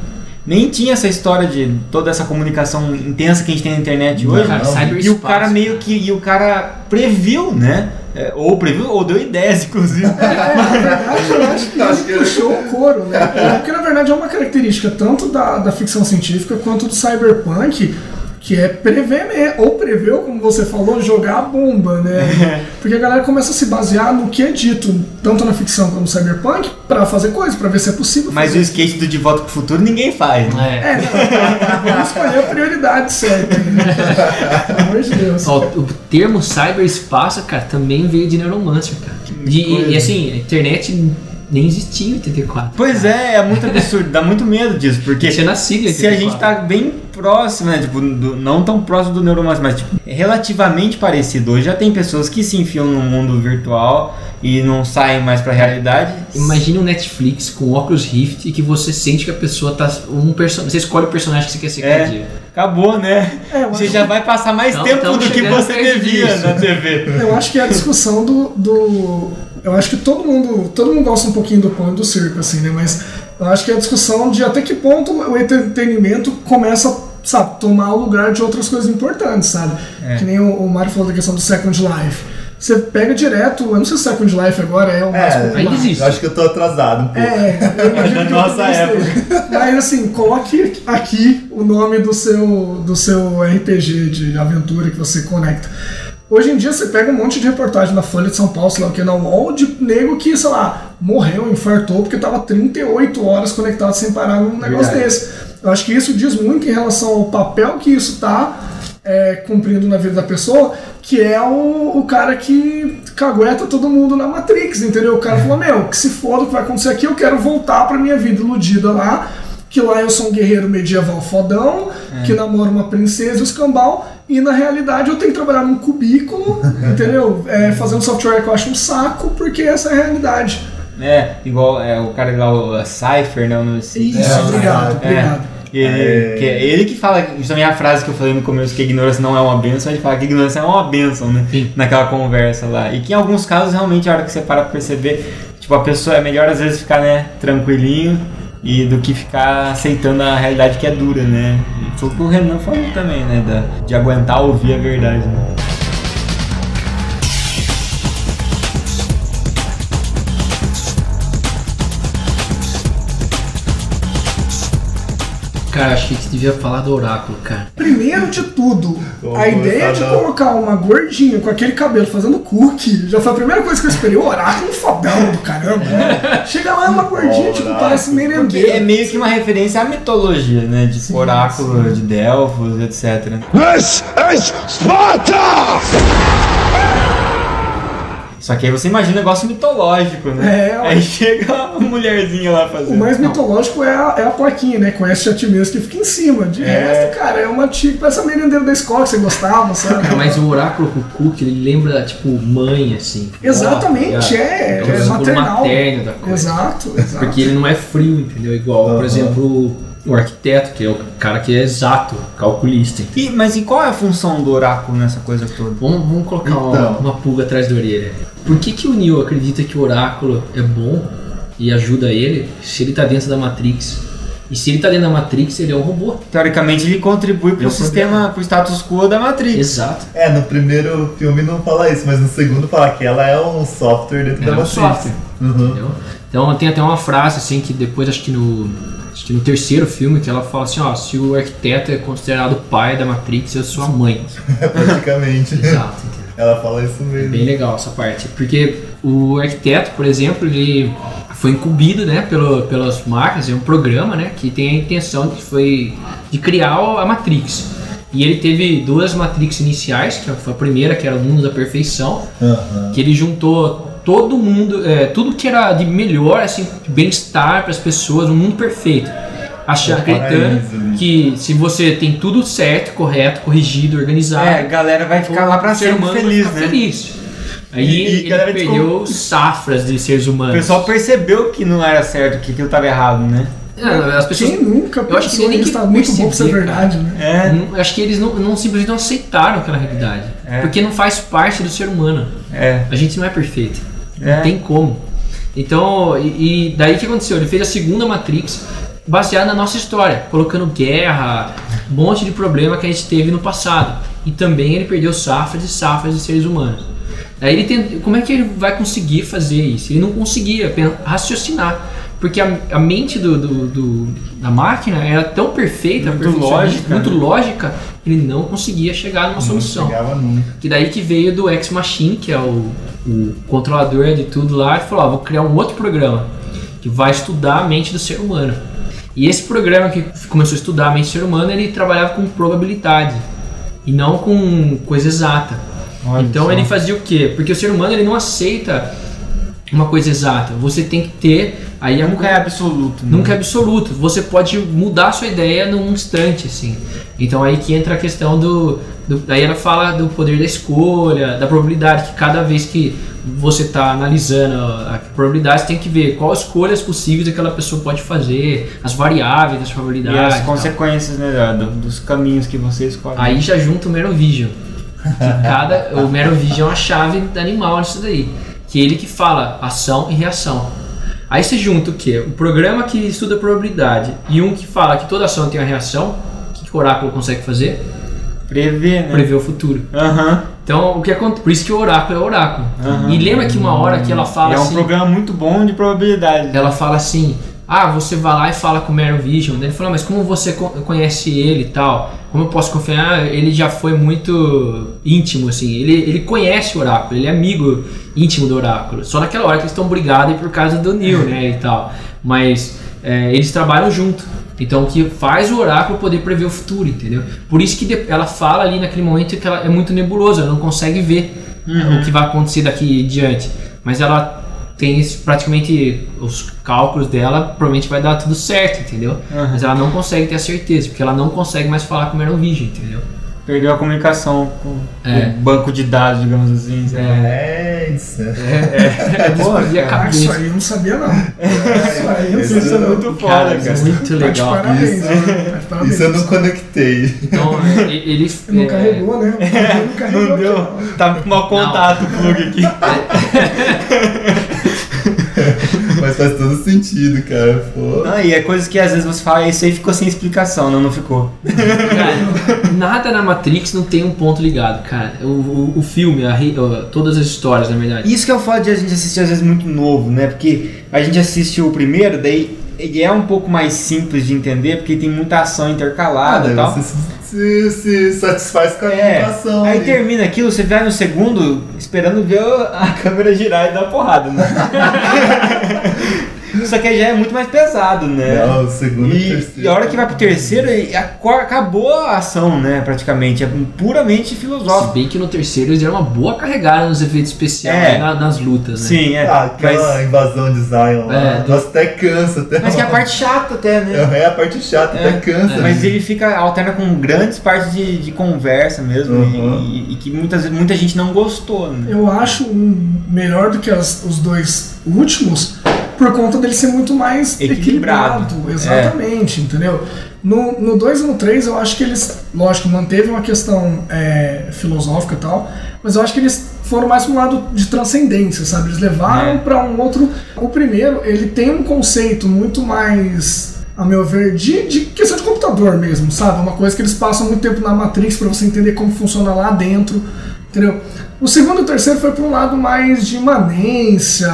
Nem tinha essa história de toda essa comunicação intensa que a gente tem na internet hoje. Cara, Não. E o cara meio que. E o cara previu, né? É, ou previu, ou deu ideias, inclusive. É, na verdade, eu acho que que- puxou o couro, né? É, Porque na verdade é uma característica tanto da, da ficção científica quanto do cyberpunk, que é prever, né? ou preveu, como você falou, jogar a bomba, né? Porque a galera começa a se basear no que é dito, tanto na ficção quanto no cyberpunk, pra fazer coisas, pra ver se é possível Mas o fazer. skate do De Volta pro Futuro ninguém faz. Né? É. É, não, vamos escolher a prioridade certa. Né? Pelo amor de Deus. Ó, o termo cyberespaço, cara, também veio de Neuromancer, cara. E, e- assim, a internet nem existia em 84. Pois é, é muito absurdo, dá muito medo disso, porque Tinha nascido em se a 84. gente tá bem próximo, né, tipo, do- não tão próximo do Neuromancer, mas tipo, é relativamente parecido. Hoje já tem pessoas que se enfiam no mundo virtual e não saem mais pra realidade. Imagina um Netflix com óculos Rift e que você sente que a pessoa tá. Um person... Você escolhe o personagem que você quer ser cada É, dia. acabou, né? É, Você já vai passar mais Então, tempo do que você devia disso. na TV. Eu acho que é a discussão do, do. Eu acho que todo mundo. Todo mundo gosta um pouquinho do pão e do circo, assim, né? Mas eu acho que é a discussão de até que ponto o entretenimento começa a, sabe, tomar o lugar de outras coisas importantes, sabe? É. Que nem o, o Mário falou da questão do Second Life. Você pega direto, eu não sei se Second Life agora é o mais É, popular. Ainda existe. Eu acho que eu tô atrasado um pouco. É, eu que Nossa esteja. Mas assim, coloque aqui o nome do seu, do seu RPG de aventura que você conecta. Hoje em dia você pega um monte de reportagem na Folha de São Paulo, sei lá o que, na UOL, de nego que, sei lá, morreu, infartou, porque tava 38 horas conectado sem parar num negócio Verdade. desse. Eu acho que isso diz muito em relação ao papel que isso tá é, cumprindo na vida da pessoa, que é o, o cara que cagueta todo mundo na Matrix, entendeu? O cara falou, meu, que se foda o que vai acontecer aqui, eu quero voltar pra minha vida iludida lá, que lá eu sou um guerreiro medieval fodão, que namoro uma princesa e os cambal, e na realidade eu tenho que trabalhar num cubículo, entendeu? É, fazer um software que eu acho um saco, porque essa é a realidade. É, igual é, o cara lá, o Cypher, né? o nome desse- Isso, É, obrigado, é. obrigado. Que ele, que é ele que fala, justamente a frase que eu falei no começo, que a ignorância não é uma benção, ele fala que a ignorância é uma benção, né? Sim. Naquela conversa lá. E que em alguns casos, realmente, a hora que você para pra perceber, tipo, a pessoa é melhor às vezes ficar, né, tranquilinho e do que ficar aceitando a realidade que é dura, né? E foi o que o Renan falou também, né? Da, de aguentar ouvir a verdade, né? Cara, achei que você devia falar do oráculo, cara. Primeiro de tudo, a ideia de fodão. colocar uma gordinha com aquele cabelo fazendo cookie já foi a primeira coisa que eu esperei. O oráculo fodão do caramba. né? Chega lá, é uma gordinha, tipo, Oráculo. parece Porque é meio que uma referência à mitologia, né? De Sim, oráculo de Delfos, etc. This is Sparta! Só que aí você imagina um negócio mitológico, né? É, aí chega a mulherzinha lá O fazendo. mais mitológico é a, é a plaquinha, né? Conhece a ti mesmo que fica em cima. De resto, cara, é uma tia que parece a merendeira da escola que você gostava, sabe? Mas o oráculo com o Cook, ele lembra, tipo, mãe, assim. Exatamente, Ó, é, o é símbolo maternal. materno da coisa. Exato, exato. Porque ele não é frio, entendeu? Igual, por Aham. exemplo, o arquiteto, que é o cara que é exato, calculista. E, mas e qual é a função do oráculo nessa coisa toda? Vamos, vamos colocar uma, Então. uma pulga atrás da orelha. Por que, que o Neo acredita que o oráculo é bom e ajuda ele se ele tá dentro da Matrix? E se ele tá dentro da Matrix, ele é um robô. Teoricamente ele contribui pro Eu sistema, pro status quo da Matrix. Exato. É, no primeiro filme não fala isso, mas no segundo fala que ela é um software dentro Ela da é um Matrix. software. Uhum. Entendeu? Então tem até uma frase assim que depois acho que no acho que no terceiro filme que ela fala assim, ó, se o arquiteto é considerado pai da Matrix, eu sou a mãe. Praticamente. Exato. entendeu? Ela fala isso mesmo. Bem legal essa parte, porque o arquiteto, por exemplo, ele foi incumbido, né, pelo, pelas máquinas, é um programa, né, que tem a intenção de foi de criar a Matrix. E ele teve duas Matrix iniciais, que foi a primeira, que era o mundo da perfeição, Aham. que ele juntou todo mundo, é, tudo que era de melhor, assim, de bem-estar para as pessoas, um mundo perfeito. Achar, É o acreditando paraíso ali. que se você tem tudo certo, correto, corrigido, organizado, É, a galera vai ficar lá pra o ser humano feliz, né? feliz. Aí E- e ele perdeu safras de seres O humanos. pessoal percebeu que não era certo, que aquilo tava errado, né? É, as pessoas Quem nunca Eu acho que nem nisso? que muito bom pra ser perceber, verdade, né? É, não- eu acho que eles não, não simplesmente não aceitaram aquela realidade. É. Porque não faz parte do ser humano. é. A gente não é perfeito. É. Não tem como. Então, e, e daí o que aconteceu? Ele fez a segunda Matrix baseada na nossa história, colocando guerra, um monte de problema que a gente teve no passado. E também ele perdeu safras e safras de seres humanos. Daí ele tem, como é que ele vai conseguir fazer isso? Ele não conseguia raciocinar. Porque a, a mente do, do- do- da máquina era tão perfeita, Muito lógica, muito né? lógica, ele não conseguia chegar numa Não solução. chegava nunca. Que daí que veio do Ex Machine, que é o, o controlador de tudo lá, e falou: ó, vou criar um outro programa que vai estudar a mente do ser humano. E esse programa que começou a estudar a mente ser humano, ele trabalhava com probabilidade e não com coisa exata. Olha então só. ele fazia o quê? Porque o ser humano ele não aceita uma coisa exata. Você tem que ter aí Nunca é absoluto. né? Nunca é absoluto. Você pode mudar a sua ideia num instante, assim. Então aí que entra a questão do, do. Aí ela fala do poder da escolha, da probabilidade, que cada vez que você está analisando a probabilidade, você tem que ver quais escolhas possíveis aquela pessoa pode fazer, as variáveis das E probabilidades. as e tal. consequências, né, do- dos caminhos que você escolhe. Aí já junta o Merovision. Que cada, o Merovision é uma chave animal nisso daí. Que ele que fala ação e reação. Aí você junta o quê? O programa que estuda probabilidade e um que fala que toda ação tem uma reação. O que, que o oráculo consegue fazer? Prever, né? Prever o futuro. Aham. Então, o que acontece? Por isso que o oráculo é oráculo. Aham. E lembra que uma hora que ela fala é um assim. programa muito bom de probabilidade. Ela fala assim: Ah, você vai lá e fala com o Meryl Vision. Ele fala: Mas como você co- conhece ele e tal? Como eu posso confiar? Ah, Ele já foi muito íntimo, assim. Ele, ele conhece o oráculo, ele é amigo íntimo do oráculo. Só naquela hora que eles estão brigados por causa do Neil, né? E tal. Mas é, eles trabalham junto. Então, o que faz o oráculo poder prever o futuro, entendeu? Por isso que ela fala ali naquele momento que ela é muito nebulosa, ela não consegue ver o que vai acontecer daqui em diante. Mas ela tem esse- praticamente os cálculos dela, provavelmente vai dar tudo certo, entendeu? Aham. Mas ela não consegue ter a certeza, porque ela não consegue mais falar com o Merovision, entendeu? Perdeu a comunicação com É. o banco de dados, digamos assim. lá. É, isso. É, explodia a Ah, isso cabeça. aí eu não sabia não. Isso aí eu não Esse Isso é sabia muito não. foda, Cara, cara. isso é muito legal. parabéns. Isso- né? Parabéns. Isso eu não conectei. Então, é, ele. Não é, carregou, né? Não carregou. Não deu. Tá com mau contato o plug aqui. Mas faz todo sentido, cara. Pô. Não, e é coisas que às vezes você fala, isso aí ficou sem explicação, não, não ficou. Cara, nada na Matrix não tem um ponto ligado, cara. O, o, o filme, a ó, todas as histórias, na verdade. Isso que é o fato de a gente assistir às vezes muito novo, né? Porque a gente assiste o primeiro, daí ele é um pouco mais simples de entender, porque tem muita ação intercalada e Ah, tal. você se, se, satisfaz com a É, animação. aí termina aquilo, você vai no segundo esperando ver a câmera girar e dar porrada, né? Só que aí já é muito mais pesado, né? Não, o segundo e E, terceiro. e a hora que vai pro terceiro, e acabou a ação, né? Praticamente. É puramente Se filosófico. bem que no terceiro eles deram uma boa carregada nos efeitos especiais É. na- nas lutas, né? Sim, é. Ah, aquela mas, invasão de Zion lá. É, Nossa, até cansa. Até mas que é a parte chata até, né? É a parte chata, É, até cansa. Mas ele fica, alterna com grandes partes de, de conversa mesmo. Uhum. E, e que muitas, muita gente não gostou, né? Eu acho um melhor do que as- os dois últimos por conta dele ser muito mais Equilibrado. equilibrado. Exatamente, entendeu? No, no 2 e no 3 eu acho que eles, lógico, manteve uma questão é, filosófica e tal, mas eu acho que eles foram mais para um lado de transcendência, sabe? Eles levaram É. para um outro. O primeiro, ele tem um conceito muito mais. A meu ver, de, de questão de computador mesmo, sabe? Uma coisa que eles passam muito tempo na Matrix para você entender como funciona lá dentro, entendeu? O segundo e o terceiro foi para um lado mais de imanência.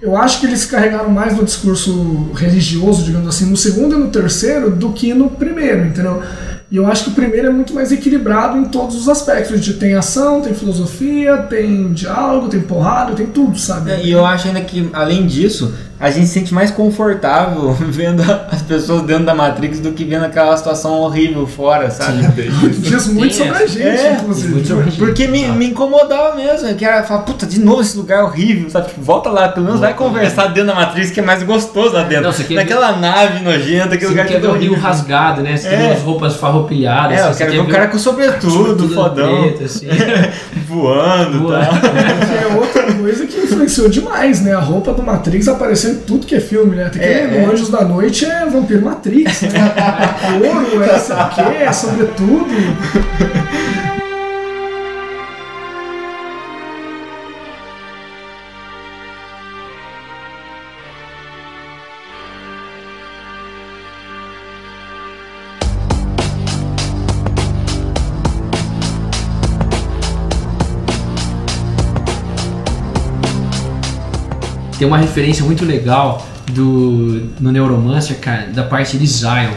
Eu acho que eles carregaram mais no discurso religioso, digamos assim, no segundo e no terceiro do que no primeiro, entendeu? E eu acho que o primeiro é muito mais equilibrado em todos os aspectos. De, tem ação, tem filosofia, tem diálogo, tem porrada, tem tudo, sabe? É, E eu acho ainda que, além disso, a gente se sente mais confortável vendo as pessoas dentro da Matrix do que vendo aquela situação horrível fora, sabe? Diz muito Tem sobre a gente, É, inclusive. muito sobre a gente. Porque me, me incomodava mesmo. Que era falar, puta, de novo esse lugar horrível, sabe? Tipo, volta lá, pelo menos vai conversar dentro da Matrix, que é mais gostoso lá dentro. Não, você quer Naquela nave nojenta, aquele Você lugar quer ver o rio rasgado, né? Você É. quer ver as roupas farroupilhadas. É, eu quero quer ver o cara com sobretudo, sobretudo fodão, preto, assim. voando e Voando. tal. Que é outra coisa que influenciou demais, né? A roupa do Matrix apareceu em tudo que é filme, né? Tem que É, no é. Anjos da Noite é Vampiro Matrix, né? Ouro, é sei o quê, é sobretudo. Tem uma referência muito legal do, no Neuromancer, cara, da parte de Zion.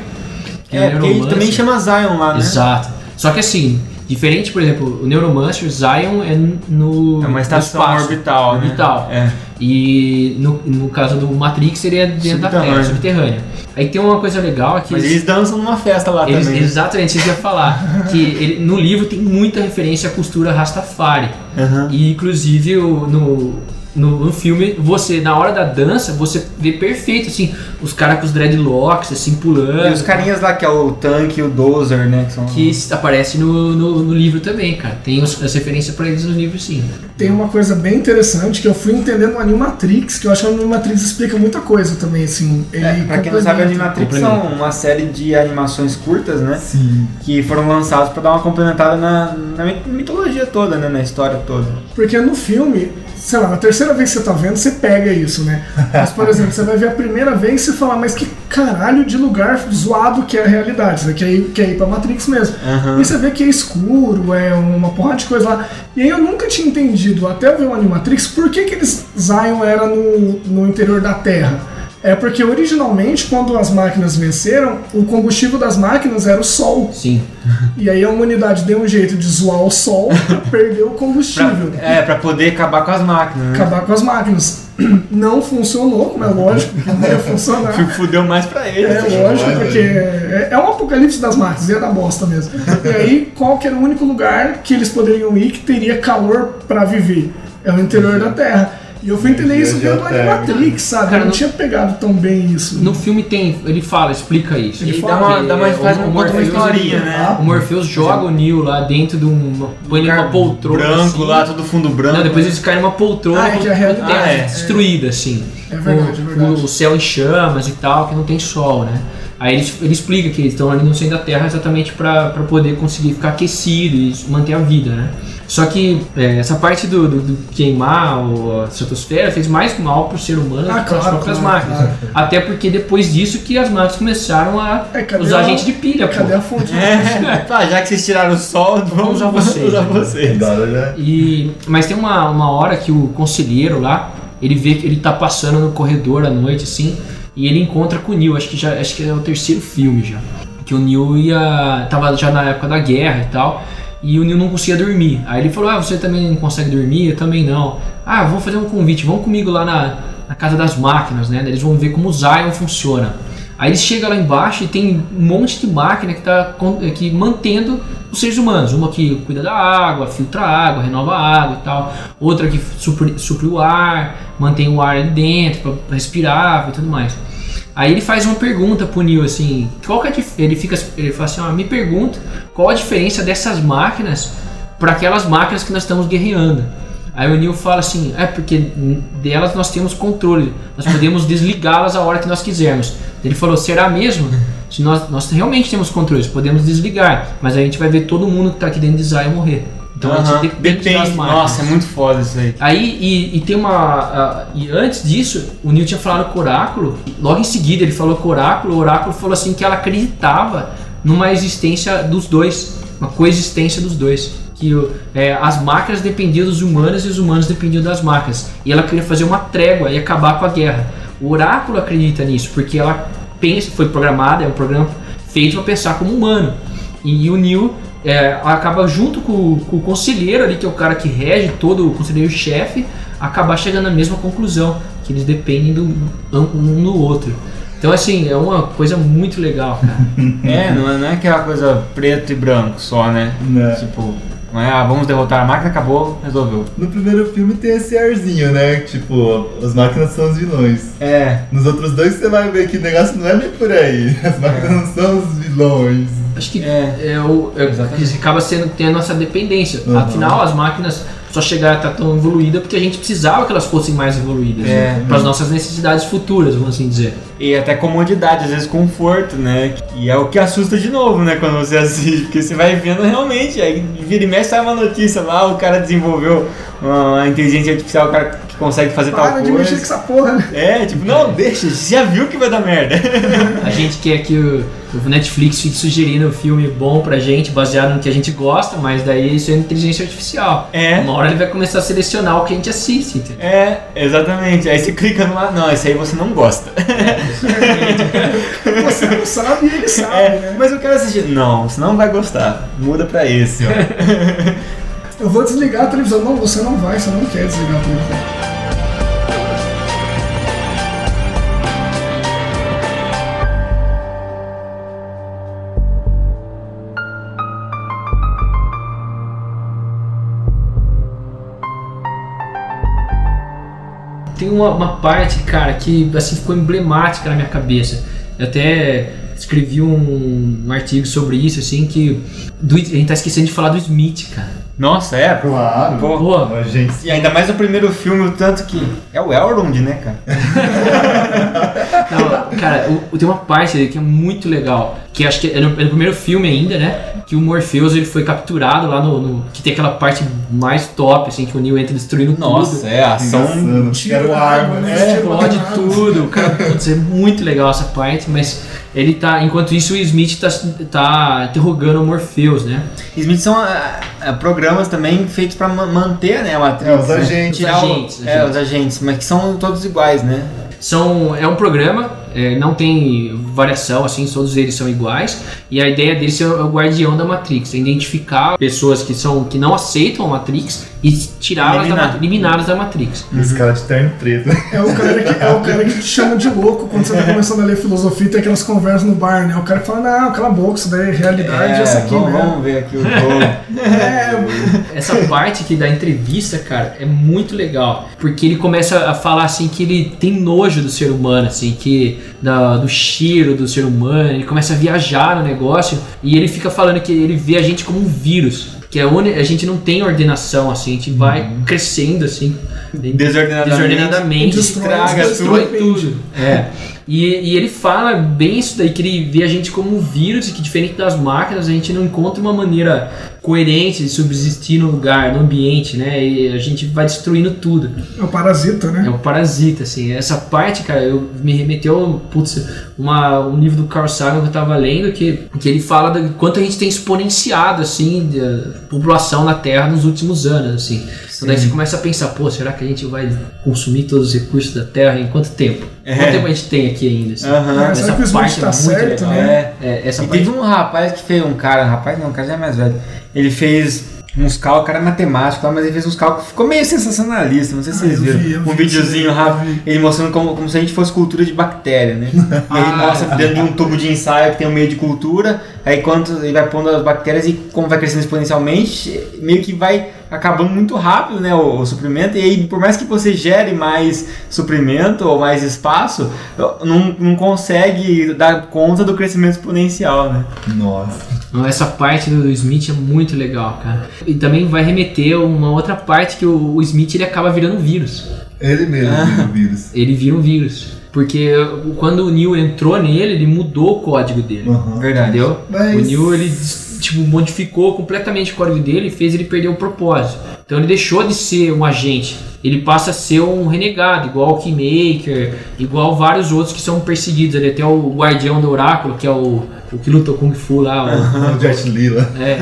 É, porque ele também chama Zion lá, né? Exato. Só que assim, diferente, por exemplo, o Neuromancer, Zion é no É uma estação espaço, orbital, né? orbital. É. E no, no caso do Matrix seria dentro da. Terra, subterrânea. Aí tem uma coisa legal que Mas eles dançam numa festa lá eles- também. né? exatamente, isso que eu ia falar. que ele- no livro tem muita referência à costura Rastafari. Aham. E inclusive o- no, no, no filme, você, na hora da dança, você vê perfeito, assim, os caras com os dreadlocks, assim, pulando. E os carinhas lá, que é o Tank e o Dozer, né? Que são... Que aparece no, no, no livro também, cara. Tem os- as referências pra eles no livro, sim. Tem uma coisa bem interessante que eu fui entendendo no Animatrix, que eu acho que o Animatrix explica muita coisa também, assim. Ele É, pra quem não sabe. Animatrix são uma série de animações curtas, né? Sim. Que foram lançadas pra dar uma complementada na, na mit- mitologia toda, né? Na história toda. Porque no filme, sei lá, na terceira vez que você tá vendo, você pega isso, né? Mas, por exemplo, você vai ver a primeira vez e você fala, mas que caralho de lugar zoado que é a realidade. Você quer ir, quer ir pra Matrix mesmo. Aham. E você vê que é escuro, é uma porrada de coisa lá. E aí eu nunca tinha entendido, até eu ver o Animatrix, por que, que eles Zion era no, no interior da Terra. É porque originalmente, quando as máquinas venceram, o combustível das máquinas era o Sol. Sim. E aí a humanidade deu um jeito de zoar o Sol pra perder o Pra, combustível. é, pra poder acabar com as máquinas, né? acabar com as máquinas. Não funcionou, como é lógico, que não ia funcionar. Fudeu mais pra eles. É lógico, porque é, é um apocalipse das máquinas, ia dar bosta mesmo. E aí, qual que era o único lugar que eles poderiam ir que teria calor pra viver? É o interior da Terra. E eu fui entender isso vendo. Animatrix, sabe? Cara, eu não no- tinha pegado tão bem isso. No filme tem, ele fala, explica isso. Ele fala dá uma, dá uma, é, faz o- uma, uma historinha, ele- né? O Morpheus joga o Neo lá dentro de uma, põe ele numa poltrona. branco assim. lá, todo fundo branco. Não, depois eles caem numa poltrona Ah, é que a terra é- destruída, assim. É verdade, o, é verdade. O, o céu em chamas e tal, que não tem sol, né? Aí ele, ele explica que eles estão ali no centro da Terra exatamente para poder conseguir ficar aquecido e manter a vida, né? Só que é, essa parte do, do- do queimar o- a estratosfera fez mais mal pro ser humano Ah, do que as claro, próprias claro, máquinas. claro. Até porque depois disso que as máquinas começaram a É, usar a- gente de pilha, pô. Cadê a fonte? É, pá, já que vocês tiraram o sol, vamos usar vocês, usar né? vocês. Já. E, mas tem uma, uma hora que o conselheiro lá, ele vê que ele tá passando no corredor à noite, assim, e ele encontra com o Neil, acho que já acho que é o terceiro filme já. Que o Neil ia. tava já na época da guerra e tal. E o Neil não conseguia dormir. Aí ele falou: Ah, você também não consegue dormir? Eu também não. Ah, vamos fazer um convite, vamos comigo lá na, na casa das máquinas, né? Eles vão ver como o Zion funciona. Aí eles chegam lá embaixo e tem um monte de máquina que está que mantendo os seres humanos. Uma que cuida da água, filtra a água, renova a água e tal. Outra que supre, supre o ar, mantém o ar ali dentro para respirar e tudo mais. Aí ele faz uma pergunta pro Neil assim, qual que é a ele fica ele fala assim, me pergunta qual a diferença dessas máquinas para aquelas máquinas que nós estamos guerreando. Aí o Neil fala assim, é porque delas nós temos controle, nós podemos desligá-las a hora que nós quisermos. Ele falou, será mesmo? Se nós, nós realmente temos controles, podemos desligar, mas a gente vai ver todo mundo que está aqui dentro de Zion morrer. Então a Aham, gente depende, das máquinas. Nossa, é muito foda isso aí. Aí, e, e tem uma. ah, e antes disso, o Neil tinha falado com o Oráculo, logo em seguida ele falou com o Oráculo, o Oráculo falou assim que ela acreditava numa existência dos dois, uma coexistência dos dois. Que é, as máquinas dependiam dos humanos e os humanos dependiam das máquinas. E ela queria fazer uma trégua e acabar com a guerra. O Oráculo acredita nisso, porque ela pensa, foi programada, é um programa feito para pensar como humano. E o Neil é, acaba junto com, com o conselheiro ali, que é o cara que rege todo, o conselheiro-chefe, acabar chegando à mesma conclusão, que eles dependem do, um do outro. Então, assim, é uma coisa muito legal, cara. É, não é, não é aquela coisa preto e branco só, né? Né. Tipo, não é, ah, vamos derrotar a máquina, acabou, resolveu. No primeiro filme tem esse arzinho, né? Tipo, as máquinas são os vilões. É, Nos outros dois você vai ver que o negócio não é bem por aí. As máquinas não são os vilões. Acho que É. é, o, é, Exatamente. acaba sendo tendo essa dependência. Uhum. Afinal, as máquinas só chegaram a estar tão evoluídas porque a gente precisava que elas fossem mais evoluídas É. para as nossas necessidades futuras, vamos assim dizer. e até comodidade, às vezes conforto, né? E é o que assusta de novo, né? Quando você assiste, porque você vai vendo realmente, aí vira e mexe sai uma notícia lá, o cara desenvolveu uma inteligência artificial, o cara que consegue fazer Para tal de coisa. mexer com essa porra, né? É, tipo, não, deixa, você já viu que vai dar merda. A gente quer que o, o Netflix fique sugerindo um filme bom pra gente, baseado no que a gente gosta, mas daí isso é inteligência artificial. É. Uma hora ele vai começar a selecionar o que a gente assiste, entendeu? É, exatamente. Aí você clica no lá, não, esse aí você não gosta. Você não sabe e ele sabe, É, né? mas eu quero assistir. Não, você não vai gostar. Muda pra esse, ó. Eu vou desligar a televisão. Não, você não vai, você não quer desligar a televisão. Tem uma, uma parte, cara, que assim ficou emblemática na minha cabeça. Eu até escrevi um, um artigo sobre isso, assim, que do- a gente tá esquecendo de falar do Smith, cara. Nossa, é, pô. Claro. Pô. Pô, Mas, gente, E ainda mais o primeiro filme, o tanto que. É o Elrond, né, cara? Não, cara, o, o- tem uma parte ali que é muito legal. Que acho que é no, é no primeiro filme ainda, né? Que o Morpheus ele foi capturado lá no, no- Que tem aquela parte mais top, assim, que o Neo entra destruindo Nossa, tudo. é, a ação. A arma, água, né? né? É, explode tudo. Cara, putz, é muito legal essa parte, mas ele tá. Enquanto isso, o Smith tá, tá interrogando o Morpheus, né? Smith são ah, ah, programas também feitos pra ma- manter, né, a Matrix. É, os né? agentes. Tirar Os o- agentes, É, agentes. os agentes, mas que são todos iguais, né? São, é um programa, é, não tem variação, assim, todos eles são iguais. E a ideia dele é o guardião da Matrix, é identificar pessoas que são que não aceitam a Matrix e tirá-las da, eliminá-las da Matrix. Esse cara de terno preto. É o cara que, é o cara que te chama de louco quando você tá começando a ler filosofia e tem aquelas conversas no bar, né? O cara fala, não, cala a boca, isso daí é realidade, essa aqui vamos, mesmo. vamos ver aqui o. É, Essa parte aqui da entrevista, cara, é muito legal. Porque ele começa a falar assim que ele tem nojo do ser humano, assim, que da- do cheiro do ser humano, ele começa a viajar no negócio e ele fica falando que ele vê a gente como um vírus. Que é onde a gente não tem ordenação, assim, a gente vai crescendo assim. Desordenadamente. Desordenadamente, estraga, destrói coisas, tudo. É. E, e ele fala bem isso daí, que ele vê a gente como um vírus e que diferente das máquinas, a gente não encontra uma maneira coerente de subsistir no lugar, no ambiente, né? E a gente vai destruindo tudo. é o parasita, É né? um parasita, assim. Essa parte, cara, eu me remeteu, putz, uma, um livro do Carl Sagan que eu tava lendo que, que ele fala do quanto a gente tem exponenciado, assim, a população na Terra nos últimos anos, assim. Então daí você começa a pensar, pô, será que a gente vai consumir todos os recursos da Terra em quanto tempo? É. Quanto tempo a gente tem aqui ainda, assim? Aham. Ah, será que o Smith tá certo, legal. né? É. É, essa E parte teve um rapaz que fez, um cara, um rapaz não, um cara já é mais velho. Ele fez uns cálculos, o cara é matemático, mas ele fez uns cálculos, ficou meio sensacionalista, não sei se vocês eu viram. vi, um vi videozinho rápido, ele mostrando como, como se a gente fosse cultura de bactéria, né? E aí ele mostra dentro de um tubo de ensaio que tem um meio de cultura, aí quando ele vai pondo as bactérias e como vai crescendo exponencialmente, meio que vai acabando muito rápido, né, o, o suprimento, e aí por mais que você gere mais suprimento ou mais espaço, não, não consegue dar conta do crescimento exponencial, né? Nossa. Essa parte do Smith é muito legal, cara. E também vai remeter a uma outra parte que o, o Smith ele acaba virando um vírus. Ele mesmo vira o vírus. Ele vira um vírus. Porque quando o Neil entrou nele, ele mudou o código dele. Aham. Verdade. Entendeu? Mas- O Neil ele tipo, modificou completamente o código dele e fez ele perder o propósito. Então ele deixou de ser um agente. Ele passa a ser um renegado, igual o Keymaker, igual vários outros que são perseguidos. Ele até o guardião do oráculo, que é o, o que luta Kung Fu lá. o- O Jet Li lá. É.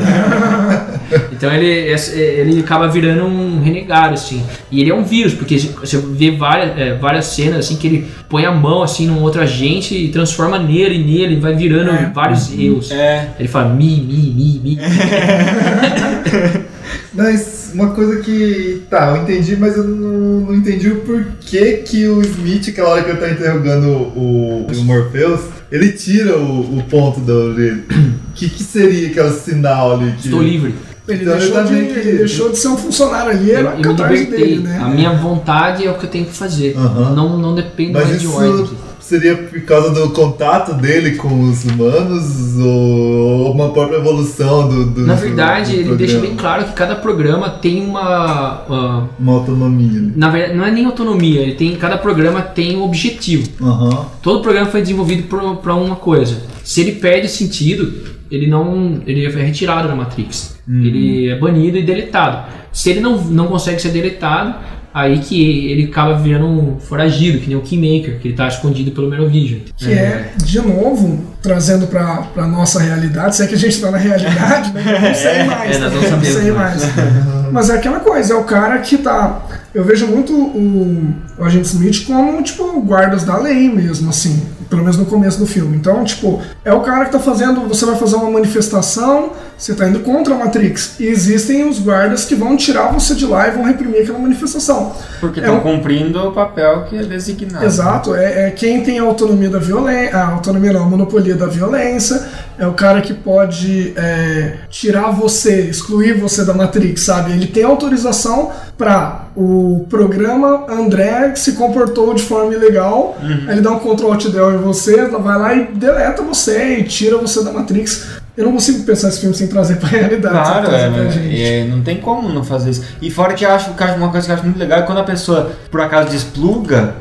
Então ele, ele acaba virando um renegado, assim. E ele é um vírus, porque você vê várias, é, várias cenas assim que ele põe a mão assim num outro agente e transforma nele e nele, vai virando É. vários eus. É. Ele fala mi, mi, mi, mi. Mas uma coisa que. Tá, eu entendi, mas eu não, não entendi o porquê que o Smith, aquela hora que ele tá interrogando o, o Morpheus, ele tira o, o ponto da orelha. O que, que seria aquele sinal ali? Que... Estou livre. Ele, Então, deixou ele de, que- ele deixou de ser um funcionário ali, Eu, era libertei. dele, né? A minha vontade é o que eu tenho que fazer. Não, não depende Mas mais de ordem. Seria por causa do contato dele com os humanos ou uma própria evolução do. do Na do- verdade, do ele deixa bem claro que cada programa tem uma, uma- Uma autonomia. né? na verdade, não é nem autonomia, ele tem cada programa tem um objetivo. Aham. Todo programa foi desenvolvido para uma coisa. Se ele perde sentido, ele não ele é retirado da Matrix. Ele é banido e deletado. Se ele não, não consegue ser deletado, aí que ele acaba virando um foragido, que nem o Keymaker, que ele tá escondido pelo Merovision. Que é, de novo, trazendo pra, pra nossa realidade, se é que a gente tá na realidade, né? Não sei mais. é, nós né? não sei mais. mais. Mas é aquela coisa, é o cara que tá. Eu vejo muito o, o Agente Smith como, tipo, guardas da lei mesmo, assim. Pelo menos no começo do filme. Então, tipo, é o cara que tá fazendo. Você vai fazer uma manifestação, você tá indo contra a Matrix. E existem os guardas que vão tirar você de lá e vão reprimir aquela manifestação. Porque É estão um- cumprindo o papel que é designado. Exato, é, é quem tem a autonomia da violência, a autonomia não, a monopolia da violência, é o cara que pode é, tirar você, excluir você da Matrix, sabe? Ele tem autorização para o programa André se comportou de forma ilegal, aí ele dá um Ctrl Alt Del você, vai lá e deleta você e tira você da Matrix. Eu não consigo pensar esse filme sem trazer pra realidade, Claro, é, né? é, não tem como não fazer isso. E fora que eu acho que uma coisa que eu acho muito legal é quando a pessoa, por acaso, despluga,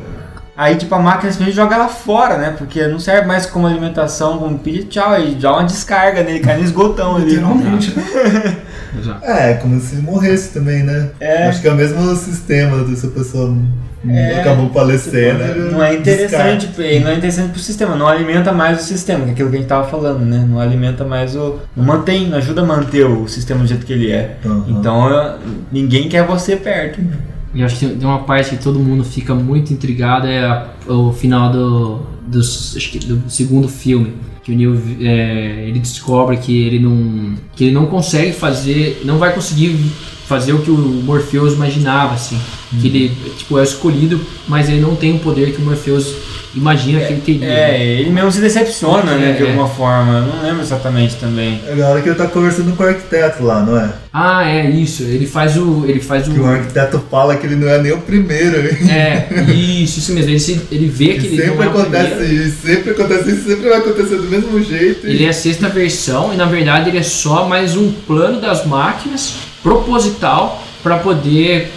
aí tipo a máquina simplesmente joga ela fora, né? Porque não serve mais como alimentação, como pizza, tchau, e dá uma descarga nele, cai no esgotão ali. Literalmente. Exato. É, como se morresse também, né? É. Acho que é o mesmo sistema dessa pessoa É. acabou falecendo. Não é interessante, descarta. e não é interessante pro sistema, não alimenta mais o sistema, que é aquilo que a gente tava falando, né? Não alimenta mais o. Não mantém, não ajuda a manter o sistema do jeito que ele é. Aham. Então eu- ninguém quer você perto. E acho que tem uma parte que todo mundo fica muito intrigado é a- o final do, do, acho que do segundo filme. Que o Neo é, ele descobre que ele não que ele não consegue fazer, não vai conseguir fazer o que o Morpheus imaginava, assim. Que ele tipo, é escolhido, mas ele não tem o poder que o Morpheus imagina que ele teria. É, ele mesmo se decepciona, né, de É. alguma forma. Eu Não lembro exatamente também. É na hora que ele tá conversando com o arquiteto lá, não é? Ah, é isso. Ele faz o. Ele faz o. Que o arquiteto fala que ele não é nem o primeiro. É, isso, isso mesmo. Ele, se- ele vê que Que ele sempre não é o acontece primeiro. isso, sempre acontece isso, sempre vai acontecer do mesmo jeito. e- Ele é a sexta versão e na verdade ele é só mais um plano das máquinas proposital para poder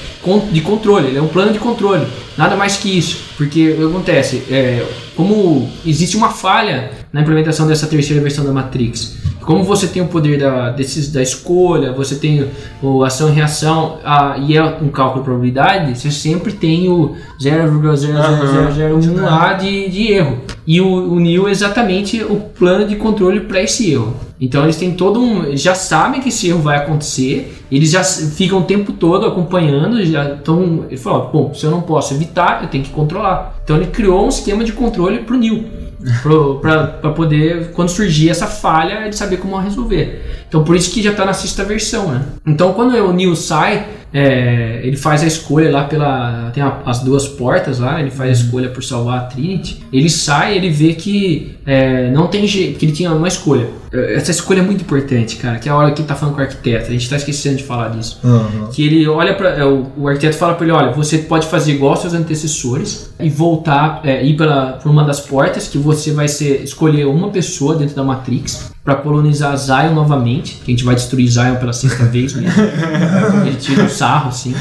de controle. Ele é um plano de controle, nada mais que isso. Porque o que acontece, é, como existe uma falha na implementação dessa terceira versão da Matrix. Como você tem o poder da, desses, da escolha, você tem o ação e reação, a, e é um cálculo de probabilidade, você sempre tem o 0,00001 lá de, de erro. E o, o é exatamente o plano de controle para esse erro. Então eles têm todo um. eles Já sabem que esse erro vai acontecer, eles já ficam o tempo todo acompanhando. Já estão. Ele falou: bom, se eu não posso evitar, eu tenho que controlar. Então ele criou um esquema de controle para o Neo. para poder, quando surgir essa falha, ele saber como resolver. Então por isso que já está na sexta versão, né? Então quando o Neo sai, é, ele faz a escolha lá pela. Tem a- as duas portas lá, ele faz a escolha por salvar a Trinity. Ele sai ele vê que é, não tem jeito, que ele tinha uma escolha. É, Essa escolha é muito importante, cara, que é a hora que ele tá falando com o arquiteto. A gente tá esquecendo de falar disso. Aham. Que ele olha para o, o arquiteto fala para ele, olha, você pode fazer igual aos seus antecessores e voltar, é, ir pela, por uma das portas que você vai ser escolher uma pessoa dentro da Matrix para colonizar Zion novamente, que a gente vai destruir Zion pela sexta vez mesmo. ele tira um sarro assim.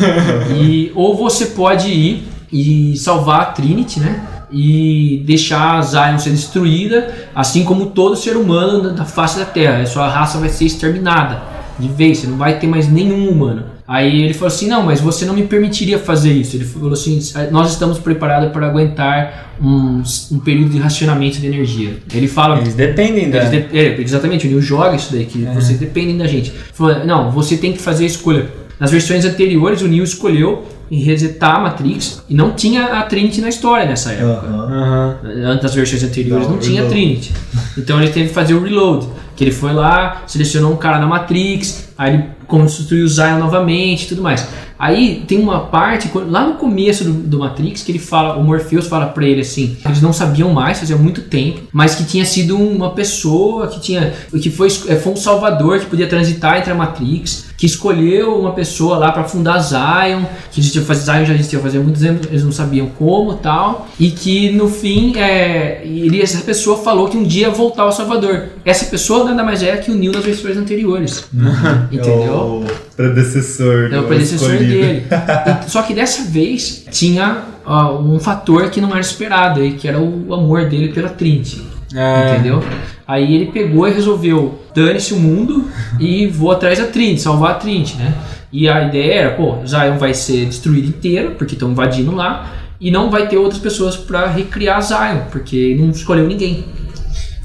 E ou você pode ir e salvar a Trinity, né? E deixar a Zion ser destruída, assim como todo ser humano da face da Terra. A sua raça vai ser exterminada de vez, você não vai ter mais nenhum humano. Aí ele falou assim: não, mas você não me permitiria fazer isso. Ele falou assim: nós estamos preparados para aguentar um, um período de racionamento de energia. Ele fala. Eles dependem da. Eles de- é, exatamente, o Neil joga isso daí, que vocês dependem da gente. Ele Falou, não, você tem que fazer a escolha. Nas versões anteriores, o Neil escolheu em resetar a Matrix e não tinha a Trinity na história nessa época. Aham. Antes das versões anteriores Não, não, tinha reload. Trinity. Então ele teve que fazer o reload. Que ele foi lá, selecionou um cara na Matrix, aí ele construiu o Zion novamente e tudo mais. Aí tem uma parte, lá no começo do, do Matrix, que ele fala, o Morpheus fala pra ele assim, eles não sabiam mais, fazia muito tempo, mas que tinha sido uma pessoa que tinha, que foi, é, foi um salvador que podia transitar entre a Matrix, que escolheu uma pessoa lá pra fundar Zion, que existia fazer Zion já existia fazia muitos anos, eles não sabiam como tal, e que no fim é, ele, essa pessoa falou que um dia ia voltar ao Salvador. Essa pessoa nada mais é que o Neo das versões anteriores. Entendeu? É o predecessor. É o do predecessor escolhido. dele. E- só que dessa vez tinha ó, um fator que não era esperado aí, que era o amor dele pela Trinity. É. Entendeu? Aí ele pegou e resolveu dane-se o mundo e vou atrás da Trinity, salvar a Trinity, né? E a ideia era, pô, Zion vai ser destruído inteiro, porque estão invadindo lá, e não vai ter outras pessoas pra recriar Zion, porque ele não escolheu ninguém.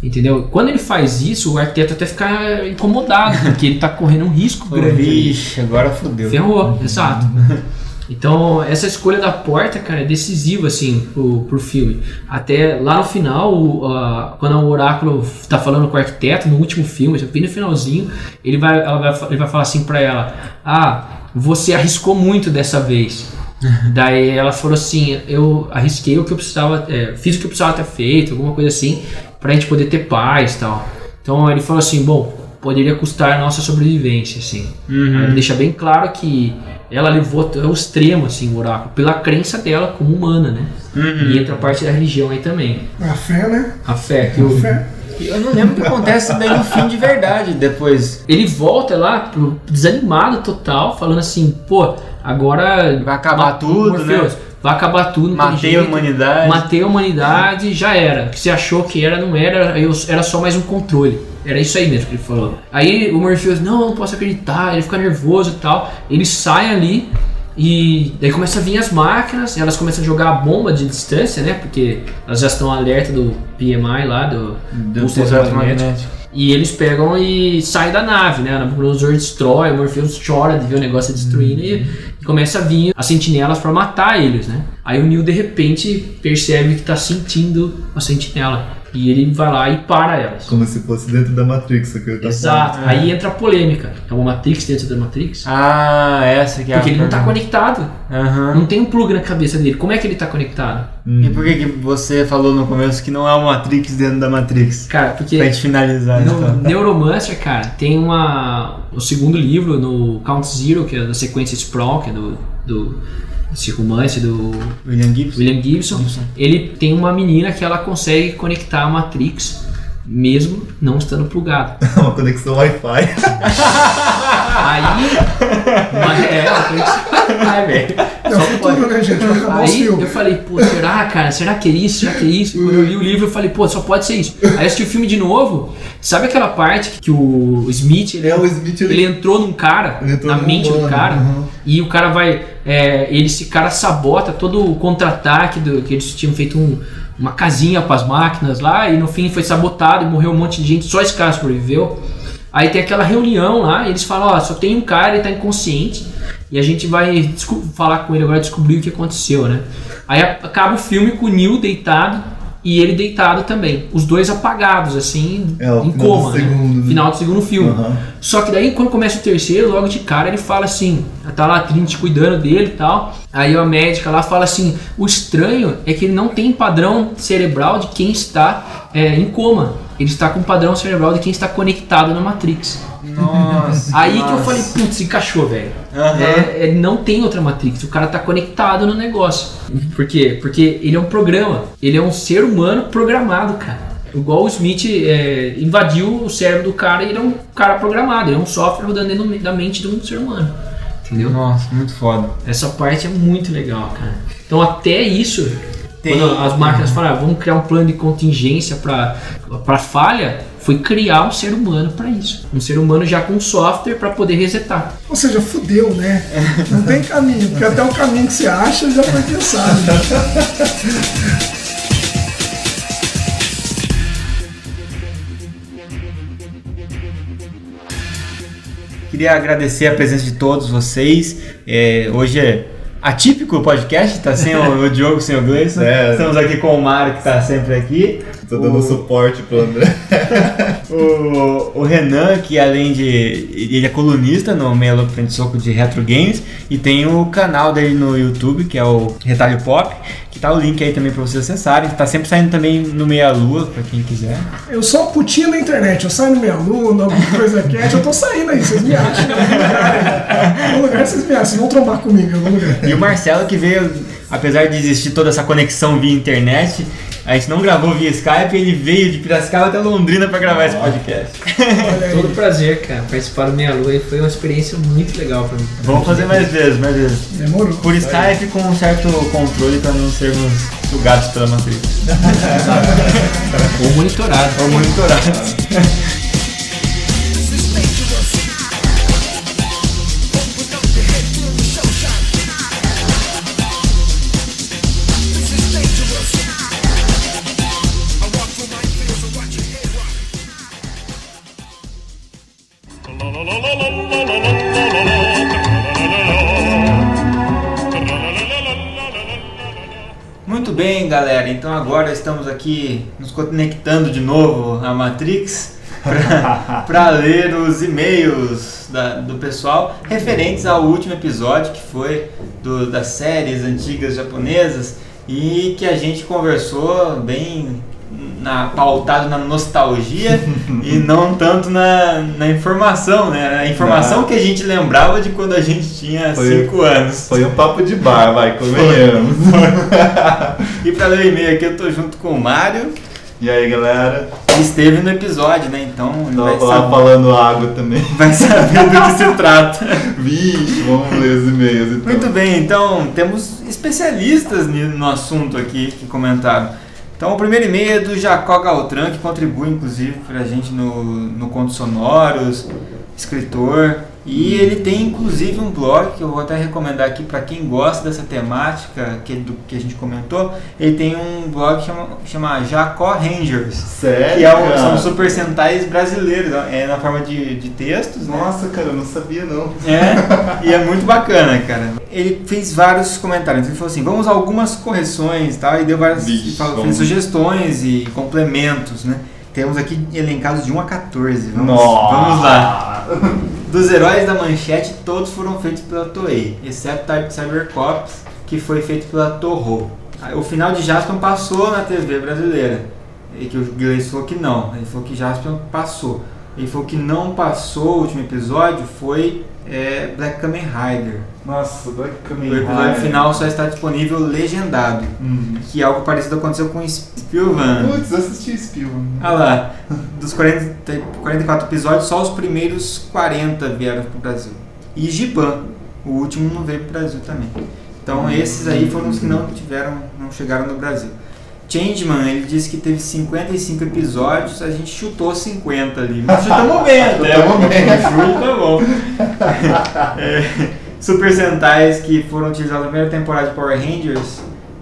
Entendeu? Quando ele faz isso, o arquiteto até fica incomodado, porque ele tá correndo um risco grande. Vixe, agora fodeu. Ferrou, exato. Então, essa escolha da porta, cara, é decisiva, assim, pro, pro filme. Até lá no final, a- quando o Oráculo tá falando com o arquiteto, no último filme, bem no finalzinho, ele vai, ela vai, ele vai falar assim pra ela: Ah, você arriscou muito dessa vez. Daí ela falou assim: Eu arrisquei o que eu precisava, é, fiz o que eu precisava ter feito, alguma coisa assim, pra gente poder ter paz e tal. Então ele falou assim: Bom, poderia custar a nossa sobrevivência, assim. Aí ele deixa bem claro que ela levou até o extremo, assim, o oráculo, pela crença dela como humana, né? E entra a parte da religião aí também. A fé, né? A fé, que A o, fé. Eu não lembro o que acontece daí no fim de verdade depois. ele volta lá pro- desanimado total, falando assim, pô, agora Vai acabar tudo, Morpheus, né? Vai acabar tudo, Matei a jeito. humanidade. Matei a humanidade, já era. O que você achou que era, não era, eu- era só mais um controle. Era isso aí mesmo que ele falou. Aí o Morpheus, não, eu não posso acreditar, ele fica nervoso e tal. Ele sai ali e daí começa a vir as máquinas, elas começam a jogar a bomba de distância, né? Porque elas já estão alerta do PMI lá, do, Do pulso eletromagnético. magnético. E eles pegam e saem da nave, né? O Nabucodonosor destrói, o Morpheus chora de ver o negócio destruindo e, e começa a vir as sentinelas pra matar eles, né? Aí o Neo de repente percebe que tá sentindo a sentinela. E ele vai lá e para elas. Como se fosse dentro da Matrix, o que eu tava Exato. Aí entra a polêmica. É uma Matrix dentro da Matrix? Ah, essa que é Porque a ele não tá pergunta. conectado. Aham. Não tem um plug na cabeça dele. Como é que ele tá conectado? E por que, que você falou no começo que não é uma Matrix dentro da Matrix? Cara, porque Pra gente finalizar, no então. Neuromancer, cara, tem uma. O segundo livro, no Count Zero, que é da sequência Sprawl, que é do. do esse romance do William Gibson? William Gibson, ele tem uma menina que ela consegue conectar a Matrix mesmo não estando plugado. uma conexão Wi-Fi. Aí. Mas é, uma conexão. Ai, velho. É o futuro, né, gente? Aí eu falei, pô, será, cara? Será que é isso? Será que é isso? Quando eu li o livro, eu falei, pô, só pode ser isso. Aí eu assisti o filme de novo. Sabe aquela parte que o Smith ele, É, o Smith, ele- ele entrou num cara, entrou na mente do cara, uhum. e o cara vai. é, ele, esse cara sabota todo o contra-ataque que eles tinham feito um- uma casinha para as máquinas lá, e no fim foi sabotado e morreu um monte de gente, só esse cara sobreviveu. Aí tem aquela reunião lá, eles falam, ó, só tem um cara, ele tá inconsciente, e a gente vai falar com ele agora, descobrir o que aconteceu, né? Aí acaba o filme com o Neil deitado e ele deitado também. Os dois apagados, assim, É, em final coma, do né? segundo? Final do segundo filme. Aham. Só que daí, quando começa o terceiro, logo de cara, ele fala assim: tá lá a Trinity cuidando dele e tal. Aí a médica lá fala assim: o estranho é que ele não tem padrão cerebral de quem está é, em coma. Ele está com padrão cerebral de quem está conectado na Matrix. Nossa. Aí que eu nossa. falei: putz, encaixou, velho. Aham. É, é, não tem outra Matrix, o cara tá conectado no negócio. Por quê? Porque ele é um programa, ele é um ser humano programado, cara. Igual o Smith é, invadiu o cérebro do cara e ele é um cara programado, ele é um software rodando dentro da mente de um ser humano. Entendeu? Nossa, muito foda. Essa parte é muito legal, cara. Então até isso, Tem- quando as máquinas falaram, ah, vamos criar um plano de contingência para falha, foi criar um ser humano para isso. Um ser humano já com software para poder resetar. Ou seja, fudeu, né? Não tem caminho, porque até o caminho que você acha já foi pensado. Queria agradecer a presença de todos vocês. É, hoje é atípico o podcast, tá sem o, o Diogo, sem o Gleison. É. Estamos aqui com o Mário, que tá sempre aqui. Tô dando O- suporte pro André. O, o Renan, que além de. Ele é colunista no Louca Frente Soco de Retro Games e tem o canal dele no YouTube, que é o Retalho Pop, tá o link aí também pra vocês acessarem. Tá sempre saindo também no Meia Lua, pra quem quiser. Eu sou uma putinha da internet, eu saio no meu aluno, alguma coisa cat, eu tô saindo aí, vocês me acham em algum lugar aí. Em algum lugar vocês me acham, vocês vão trombar comigo em algum lugar. E o Marcelo, que veio, apesar de existir toda essa conexão via internet, a gente não gravou via Skype, ele veio de Piracicaba até Londrina pra gravar esse podcast. Todo prazer, cara, participar do Minha Lua e foi uma experiência muito legal pra mim. Vamos fazer mais vezes, mais vezes. Demorou. Por Skype com um certo controle pra não sermos sugados pela matriz. Ou monitorado. Ou monitorados. Muito bem, galera. Então agora estamos aqui nos conectando de novo à Matrix para ler os e-mails da- do pessoal referentes ao último episódio que foi do- das séries antigas japonesas e que a gente conversou bem na, pautado na nostalgia e não tanto na, na informação, né? A informação Não. que a gente lembrava de quando a gente tinha Foi- 5 anos. Foi um papo de bar, vai, convenhamos. E para ler o e-mail aqui eu tô junto com o Mário, E aí, galera? esteve no episódio, né? Então vai Tava lá saber, falando água também. vai saber do que se trata. Vixe, vamos ler os e-mails então. Muito bem, então temos especialistas no assunto aqui que comentaram. Então o primeiro e-mail é do Jacó Galtran, que contribui inclusive pra gente no, no Contos Sonoros. escritor. E ele tem inclusive um blog que eu vou até recomendar aqui para quem gosta dessa temática que, do, que a gente comentou. Ele tem um blog que chama, chama Jacó Rangers. Sério? Que é um, são super sentais brasileiros, é na forma de, de textos, né? Nossa, cara, eu não sabia não. É, e é muito bacana, cara. Ele fez vários comentários. Ele falou assim: vamos a algumas correções e tal, e deu várias. E falou- fez sugestões e complementos, né? Temos aqui elencados de 1 a 14. Vamos, Nossa. vamos lá. Dos heróis da manchete, todos foram feitos pela Toei, exceto Type Cybercops, que foi feito pela Toho. O final de Jaspion passou na TV brasileira. E que o Gleice falou que não. Ele falou que Jaspion passou. Ele falou que não passou o último episódio foi é, Black Kamen Rider. Nossa, Black Kamen O episódio final só está disponível legendado. Hum. Que algo parecido aconteceu com Spielvan. Putz, eu assisti Spielman. Ah lá, dos 40, 44 episódios, só os primeiros 40 vieram pro Brasil. E Giban, o último não veio pro Brasil também. Então esses aí foram os que não tiveram, não chegaram no Brasil. Changeman, ele disse que teve 55 episódios, a gente chutou 50 ali. Mas chutamos bem até. Chutamos bem. Tá bom. É, Super Sentais que foram utilizados na primeira temporada de Power Rangers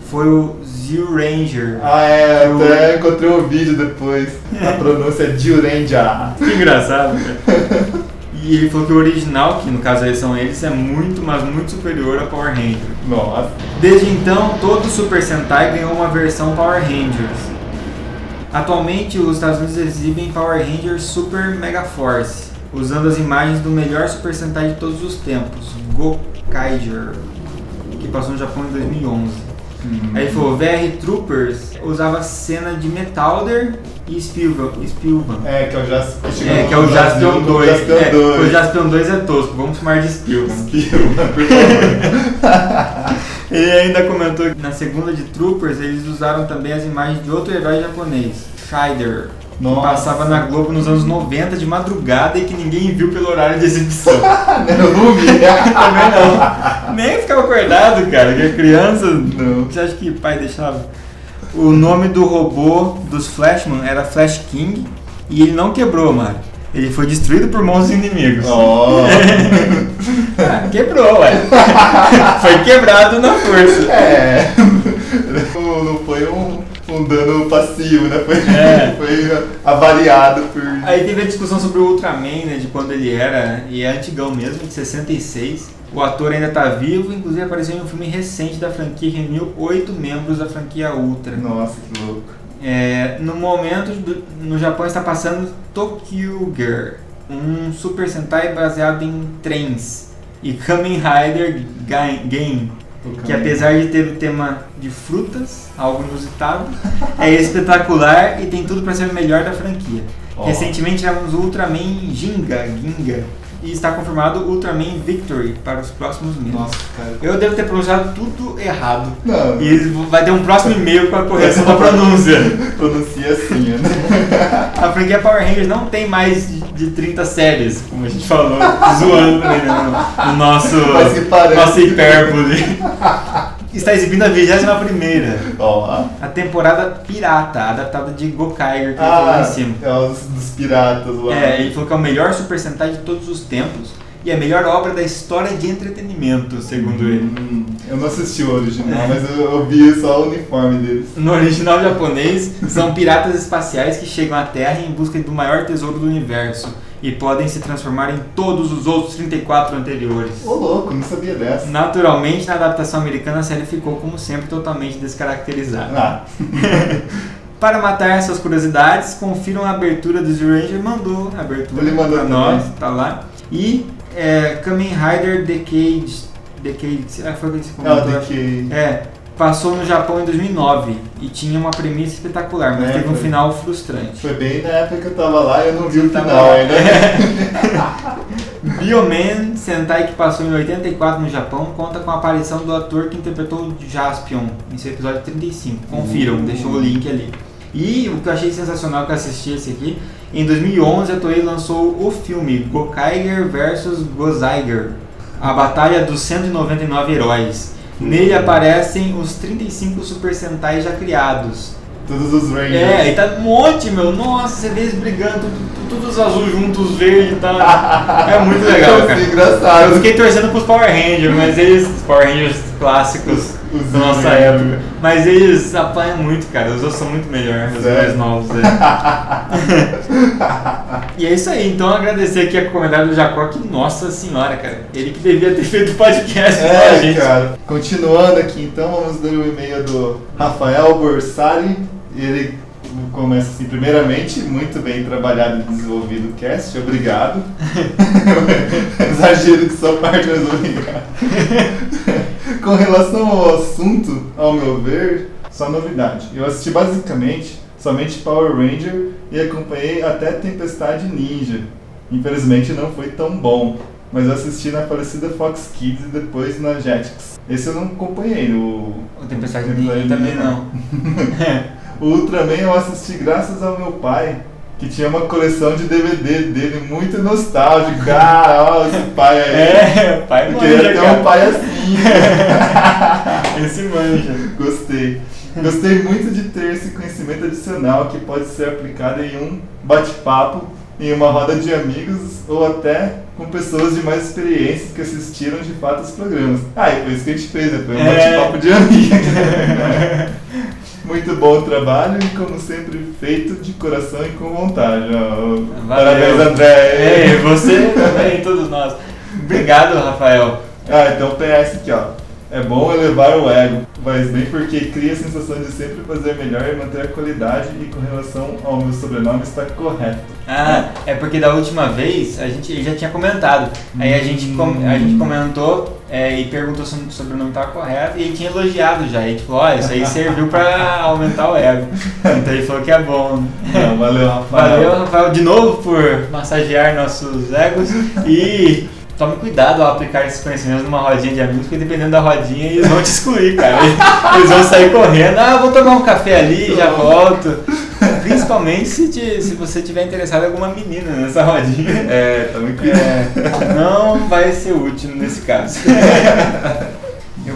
foi o Zero Ranger. Ah, é, Eu- até encontrei o vídeo depois. A pronúncia é Jurenja. Que engraçado, cara. E ele falou que o original, que no caso aí são eles, é muito, mas muito superior a Power Ranger. Nossa. Desde então, todo Super Sentai ganhou uma versão Power Rangers. Atualmente, os Estados Unidos exibem Power Rangers Super Mega Force, usando as imagens do melhor Super Sentai de todos os tempos, Gokaiger, que passou no Japão em 2011. Aí ele falou, VR Troopers usava cena de Metalder e Spielvan. Spielvan. É, que é o Jas... É, que é o Jaspion 2. Jaspion É, 2. o Jaspion 2 é tosco, vamos chamar de Spielman. Spielman, por favor. Ele ainda comentou que na segunda de Troopers eles usaram também as imagens de outro herói japonês, Shider. Que Nossa. passava na Globo nos anos 90 de madrugada e que ninguém viu pelo horário de exibição. Eu não vi. Também não. Nem ficava acordado, cara, que a criança. Não. Você acha que pai deixava? O nome do robô dos Flashman era Flash King e ele não quebrou, Mário. Ele foi destruído por monstros inimigos. Ah, quebrou, ué. Foi quebrado na força. É. Não, não foi um, um dano passivo, né? Foi, É. foi avaliado por. Aí teve a discussão sobre o Ultraman, né, de quando ele era, e é antigão mesmo, de 66. O ator ainda tá vivo, inclusive apareceu em um filme recente da franquia que reuniu oito membros da franquia Ultra. Nossa, que louco. É, no momento, do- no Japão está passando Tokyo Girl, um Super Sentai baseado em trens, e Kamen Rider Ga- Game, que apesar de ter o tema de frutas, algo inusitado, é espetacular e tem tudo para ser o melhor da franquia. Ó. Recentemente tivemos o Ultraman Ginga, Ginga, e está confirmado Ultraman Victory para os próximos meses. Nossa, cara. Eu devo ter pronunciado tudo errado. Não, E vai ter um próximo e-mail com a correção da pronúncia. pronuncia assim, né? A franquia Power Rangers não tem mais de- de 30 séries, como a gente falou, zoando né, no, no nosso, nosso hipérbole. Está exibindo a 21 primeira, Ó. a temporada pirata, adaptada de Gokaiger, que ele falou lá Ah, em cima. é os dos piratas lá. É, ele falou que é o melhor Super Sentai de todos os tempos e a melhor obra da história de entretenimento, segundo ele. Hum, eu não assisti o original, É. mas eu, eu vi só o uniforme deles. No original japonês, são piratas espaciais que chegam à Terra em busca do maior tesouro do universo e podem se transformar em todos os outros 34 anteriores. Ô louco, não sabia dessa. Naturalmente, na adaptação americana, a série ficou, como sempre, totalmente descaracterizada. Ah, Para matar essas curiosidades, confiram a abertura do Ranger, mandou a abertura Ele mandou pra também. nós, tá lá. E é, Kamen Rider Decade, Decade, ah, foi o que você é comentou, acho. DK. É, passou no Japão em 2009 e tinha uma premissa espetacular, mas É, teve um foi. final frustrante. Foi bem na época que eu tava lá e eu não vi o final ainda. Bioman Sentai, que passou em 84 no Japão, conta com a aparição do ator que interpretou o Jaspion em seu episódio 35. Confiram, deixou o link ali. E o que eu achei sensacional que eu assisti esse aqui, em 2011 a Toei lançou o filme Gokaiger vs Gozaiger, a batalha dos 199 heróis. Nele aparecem os 35 Super Sentai já criados. Todos os Rangers. É, e tá um monte, meu. Nossa, você vê eles brigando, tudo, tudo os azul juntos, verde, tá. É muito legal, cara. engraçado. Eu fiquei torcendo pros Power Rangers, mas eles. Os Power Rangers clássicos Os da nossa época. Mas eles apanham muito, cara. Os outros são muito melhores, os Sério? mais novos. É. e é isso aí. Então agradecer aqui a comentário do Jacó, que nossa senhora, cara. Ele que devia ter feito o podcast É, gente. cara. Continuando aqui, então, vamos ler o e-mail do Rafael Borsari. Ele começa assim, primeiramente, muito bem trabalhado e desenvolvido o cast, obrigado. Exagero que só parte, mas obrigado. Com relação ao assunto, ao meu ver, só novidade. Eu assisti basicamente somente Power Ranger e acompanhei até Tempestade Ninja. Infelizmente não foi tão bom, mas eu assisti na falecida Fox Kids e depois na Jetix. Esse eu não acompanhei, o O Tempestade Ninja também não. o Ultraman eu assisti graças ao meu pai, que tinha uma coleção de DVD dele muito nostálgico. Ah, ó, esse pai aí. É, pai Eu queria manja, ter um pai assim. Esse manja. Gostei. Gostei muito de ter esse conhecimento adicional que pode ser aplicado em um bate-papo, em uma roda de amigos ou até com pessoas de mais experiências que assistiram de fato os programas. Ah, e foi isso que a gente fez, né? Foi um É. bate-papo de amigos. Muito bom o trabalho e, como sempre, feito de coração e com vontade. ó. Parabéns, André. É, você também, todos nós. Obrigado, Rafael. Ah, então PS aqui, ó. É bom elevar o ego, mas bem porque cria a sensação de sempre fazer melhor e manter a qualidade e com relação ao meu sobrenome está correto. Ah, é porque da última vez a gente já tinha comentado. Aí a gente, com- a gente comentou é, e perguntou se o sobrenome estava correto e ele tinha elogiado já. E gente falou: ó, isso aí serviu pra aumentar o ego. Então ele falou que é bom. Não, valeu, Rafael. Valeu, Rafael, de novo por massagear nossos egos e tome cuidado ao aplicar esses conhecimentos numa rodinha de amigos, porque dependendo da rodinha eles vão te excluir, cara. Eles, vão sair correndo, ah, vou tomar um café ali, já volto. Principalmente se, te- se você tiver interessado em alguma menina nessa rodinha. É, tá muito É, não vai ser útil nesse caso.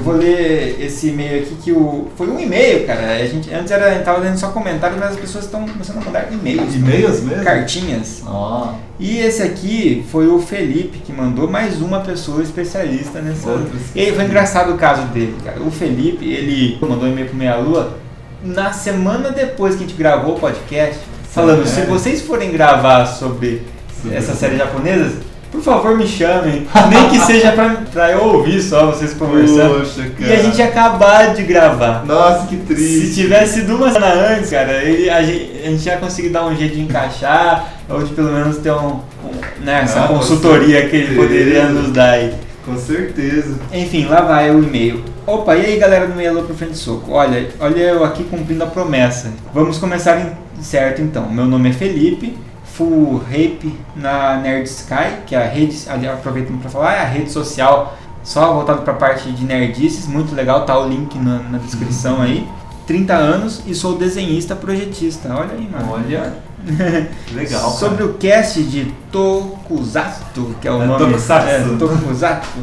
Vou ler esse e-mail aqui que o. Foi um e-mail, cara. A gente, antes era, a gente tava lendo só comentários, mas as pessoas estão começando a mandar e-mails. E-mails mesmo? Cartinhas. Ó, E esse aqui foi o Felipe que mandou mais uma pessoa especialista nessa. E foi engraçado o caso dele, cara. O Felipe, ele mandou um e-mail pro Meia Lua na semana depois que a gente gravou o podcast, falando: se Sério? vocês forem gravar sobre Sobre essa série japonesa, por favor me chamem. Nem que seja pra, pra eu ouvir só vocês conversando. Poxa, E cara. a gente acabar de gravar. Nossa, que Se triste. tivesse sido uma semana antes, cara, a, gente, a gente ia conseguir dar um jeito de encaixar, ou de pelo menos ter um, um- né, essa Ah, consultoria que ele poderia nos dar aí. Com certeza. Enfim, lá vai o e-mail. Opa, e aí galera do Meia pro Frente Soco? Olha, olha eu aqui cumprindo a promessa. Vamos começar em- certo então. Meu nome é Felipe, full rape na Nerd Sky, que é a rede, ali, aproveitando para falar, é a rede social só voltado para a parte de nerdices, muito legal, tá o link na, na descrição aí. 30 anos e sou desenhista projetista. Olha aí, mano. Olha. Legal. Sobre o cast de Tokusatsu, que é o É, nome. Tokusatsu. É, Tokusatsu.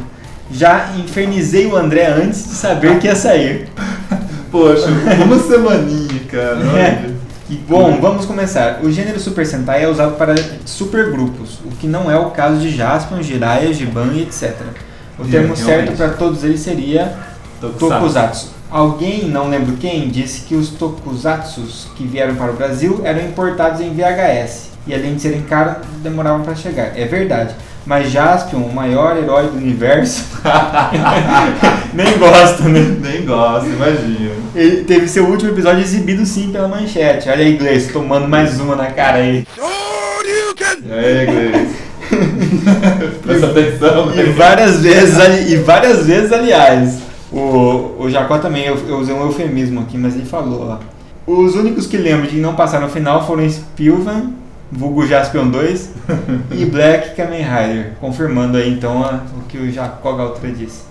Já infernizei o André antes de saber que ia sair. Poxa, uma semaninha, cara. Olha. Que Bom, vamos começar. O gênero Super Sentai é usado para supergrupos, o que não é o caso de Jaspion, Jiraiya, Giban e etc. O termo realmente. certo para todos eles seria Tokusatsu. Alguém, não lembro quem, disse que os Tokusatsus que vieram para o Brasil eram importados em VHS e além de serem caros, demoravam para chegar. É verdade. Mas Jaspion, o maior herói do universo, nem gosta, né? Nem gosto, imagina. Ele teve seu último episódio exibido sim pela manchete. Olha aí, inglês, tomando mais uma na cara aí. E aí, Gleice? Presta atenção, E né? várias vezes, ali- e várias vezes, aliás. O, o Jacó também, eu, eu usei um eufemismo aqui, mas ele falou, ó. Os únicos que lembro de não passar no final foram Spilvan, vulgo Jaspion 2 e Black Kamen Rider, confirmando aí então a- o que o Jacó Galtra disse.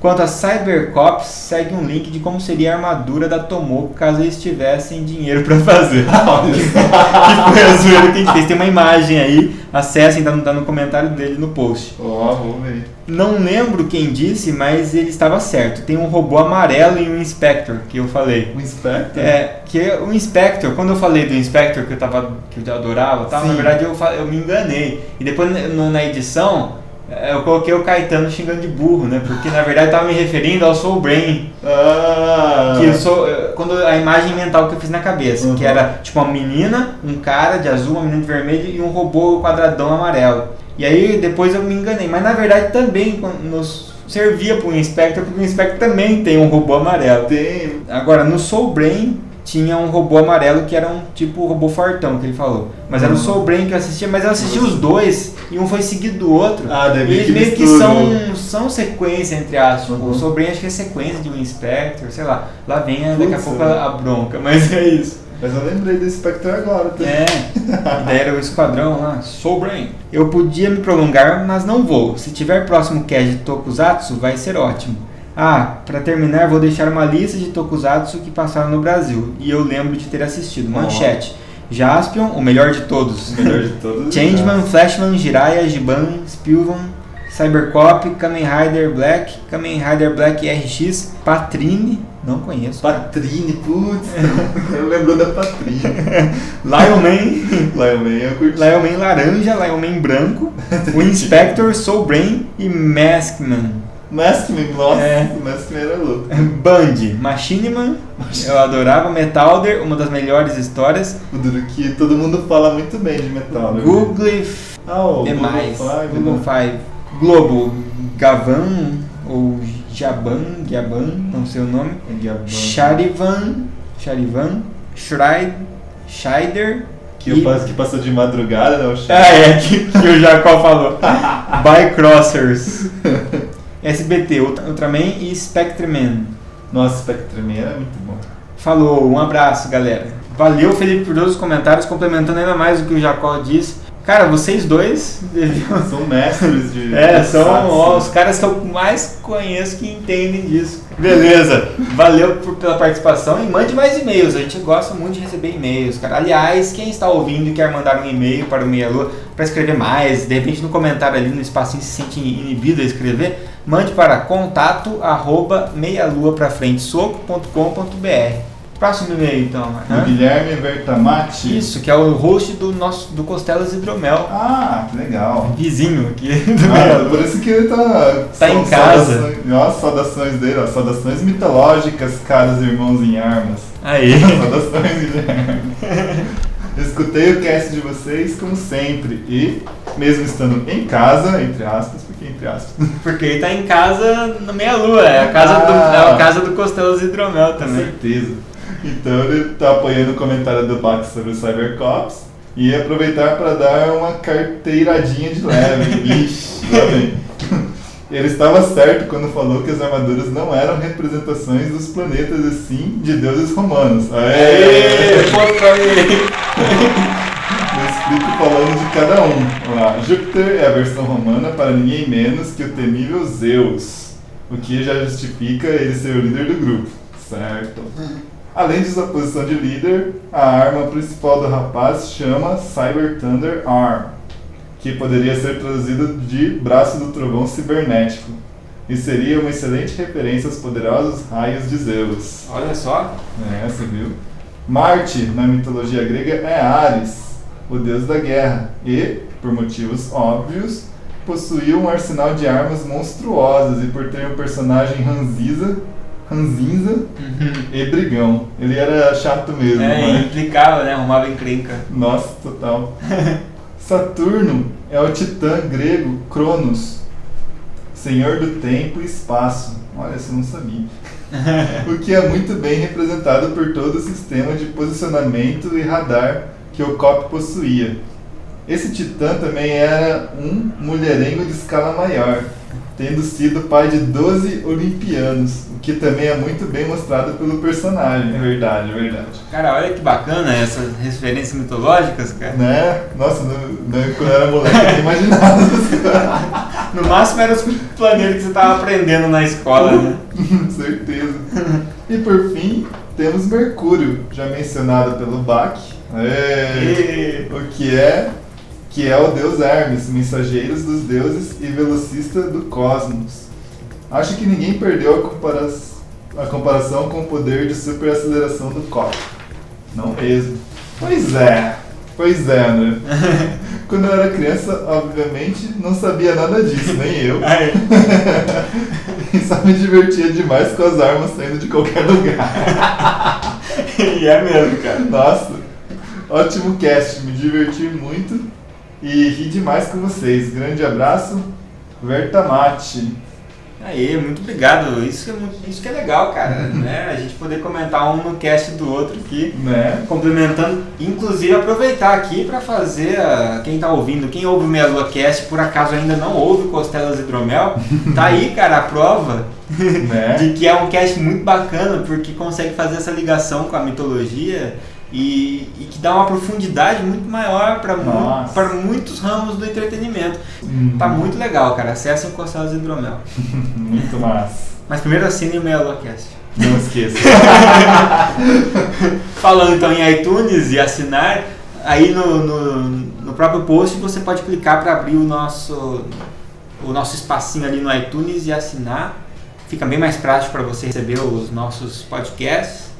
Quanto a Cybercops, segue um link de como seria a armadura da Tomoko caso eles tivessem dinheiro pra fazer. que foi a zoeira que a gente fez. Tem uma imagem aí, acessem, tá no, tá no comentário dele no post. Ó, vamos ver. Não lembro quem disse, mas ele estava certo. Tem um robô amarelo e um Inspector, que eu falei. O Inspector? É, que o Inspector, quando eu falei do Inspector que eu, tava, que eu adorava, tal, na verdade eu, eu me enganei. E depois na edição é, eu coloquei o Caetano xingando de burro, né? Porque na verdade eu tava me referindo ao Soul Brain. Ah! Que eu sou, eh, quando a imagem mental que eu fiz na cabeça, Uhum. que era tipo uma menina, um cara de azul, uma menina de vermelho e um robô quadradão amarelo. E aí depois eu me enganei, mas na verdade também nos servia para o Inspector, porque o Inspector também tem um robô amarelo. Tem. Agora no Soul Brain tinha um robô amarelo que era um tipo robô fortão que ele falou. Mas era o Uhum. Soul Brain que eu assistia, mas eu assisti os dois e um foi seguido do outro. Ah, daí E meio eles que meio que mistura. são, são sequência, entre aspas. Tipo, Uhum. O Soul Brain acho que é sequência de um Inspector, sei lá. Lá vem daqui a pouco a, bronca, mas é isso. Mas eu lembrei do Spectre agora. tá? É, e daí era o esquadrão lá, Soul Brain. Eu podia me prolongar, mas não vou. Se tiver próximo cast de Tokusatsu, vai ser ótimo. Ah, pra terminar, vou deixar uma lista de Tokusatsu que passaram no Brasil. E eu lembro de ter assistido. Manchete. Jaspion, o melhor de todos. O melhor de todos. Changeman, Flashman, Jiraiya, Giban, Spilvan, Cybercop, Kamen Rider Black, Kamen Rider Black RX, Patrine, não conheço. Patrine, putz. eu lembrou da Patrine. Lion Man, Lion Man eu curti. Lion Man laranja, Lion Man branco, o Inspector, Soul Brain e Maskman. Maskman, nossa, É. Maskman era louco. Band, Machiniman, eu adorava, Metalder, uma das melhores histórias, O duro que todo mundo fala muito bem de metal, né? Google Ah, o demais, Google Five, Google né? Five, Globo, Gavan ou Jaban, Gaban, não sei o nome, É Gaban. Charivan, Charivan, Shride, Scheider, Que, eu passo- que passou de madrugada, né? O ah, é, que, que o Jacó falou, Bycrossers, SBT, Ultra- Ultraman e Spectreman. Nossa, Spectreman era muito bom. Falou, um abraço, galera. Valeu, Felipe, por todos os comentários, complementando ainda mais o que o Jacó disse. Cara, vocês dois deviam São mestres de. É, são ó, os caras que eu mais conheço que entendem disso. Beleza, valeu por- pela participação e mande mais e-mails. A gente gosta muito de receber e-mails, cara. Aliás, quem está ouvindo e quer mandar um e-mail para o Meia Lua para escrever mais, de repente no comentário ali no espacinho se sente inibido a escrever, mande para contato arroba meialuaprafrentesoco.com.br. Próximo e-mail então. Do né? Guilherme Vertamati. Isso, que é o host do nosso do Costelas Hidromel. Ah, que legal. Vizinho aqui do Ah, por isso que ele tá. Tá em casa. Saudações, nossa, saudações dele, ó. Saudações mitológicas, caros irmãos em armas. Aí. Saudações, Guilherme. Escutei o cast de vocês como sempre e, mesmo estando em casa, entre aspas, porque entre aspas, Porque ele tá em casa na meia lua, é a casa, do, Ah. é a casa do Costelos Hidromel com também. certeza. Então ele tá apoiando o comentário do Bax sobre o Cybercops e aproveitar para dar uma carteiradinha de leve. Ixi. Ele estava certo quando falou que as armaduras não eram representações dos planetas, e sim de deuses romanos. Aê, ponto pra. No escrito falando de cada um. Lá, Júpiter é a versão romana para ninguém menos que o temível Zeus, o que já justifica ele ser o líder do grupo, certo? Além de sua posição de líder, a arma principal do rapaz chama Cyber Thunder Arm, que poderia ser traduzido de braço do trovão cibernético, e seria uma excelente referência aos poderosos raios de Zeus. Olha só. É, você viu? Marte, na mitologia grega, é Ares, o deus da guerra, e, por motivos óbvios, possuía um arsenal de armas monstruosas e por ter um personagem ranziza, ranzinza e brigão. Ele era chato mesmo, É, né? implicava, né? Arrumava encrenca. Nossa, total. Saturno é o titã grego Cronos, senhor do tempo e espaço. Olha, eu não sabia. o que é muito bem representado por todo o sistema de posicionamento e radar que o COP possuía. Esse titã também era um mulherengo de escala maior, tendo sido pai de 12 olimpianos, o que também é muito bem mostrado pelo personagem. É verdade, é verdade. Cara, olha que bacana essas referências mitológicas, cara. Né? Nossa, no, no- quando eu era moleque, eu nem imaginava essas coisas. No máximo era os planeiros que você tava aprendendo na escola, né? Certeza. E por fim, temos Mercúrio, já mencionado pelo Bach. É, E- o que é que é o deus Hermes, mensageiro dos deuses e velocista do cosmos. Acho que ninguém perdeu a, compara- a comparação com o poder de superaceleração do copo. Não mesmo. Pois é, pois é, né? Quando eu era criança, obviamente, não sabia nada disso, nem eu. Aí, E só me divertia demais com as armas saindo de qualquer lugar. e é mesmo, cara. Nossa, ótimo cast, me diverti muito e ri demais com vocês. Grande abraço, Vertamate. Aí, muito obrigado. Isso, é muito- isso que é legal, cara, né? A gente poder comentar um no cast do outro aqui. Né? Complementando, inclusive aproveitar aqui para fazer a, quem tá ouvindo, quem ouve o Meia Lua Cast, por acaso ainda não ouve Costelas Hidromel, tá aí, cara, a prova Né? de que é um cast muito bacana, porque consegue fazer essa ligação com a mitologia e, e que dá uma profundidade muito maior para para muitos ramos do entretenimento. Hum, Tá muito legal, cara. Acessem o Costelas Hidromel. Muito massa. Mas primeiro assinem o Meia Lua Cast. Não esqueça. Falando então em iTunes e assinar, aí no, no, no próprio post você pode clicar para abrir o nosso, o nosso espacinho ali no iTunes e assinar. Fica bem mais prático para você receber os nossos podcasts.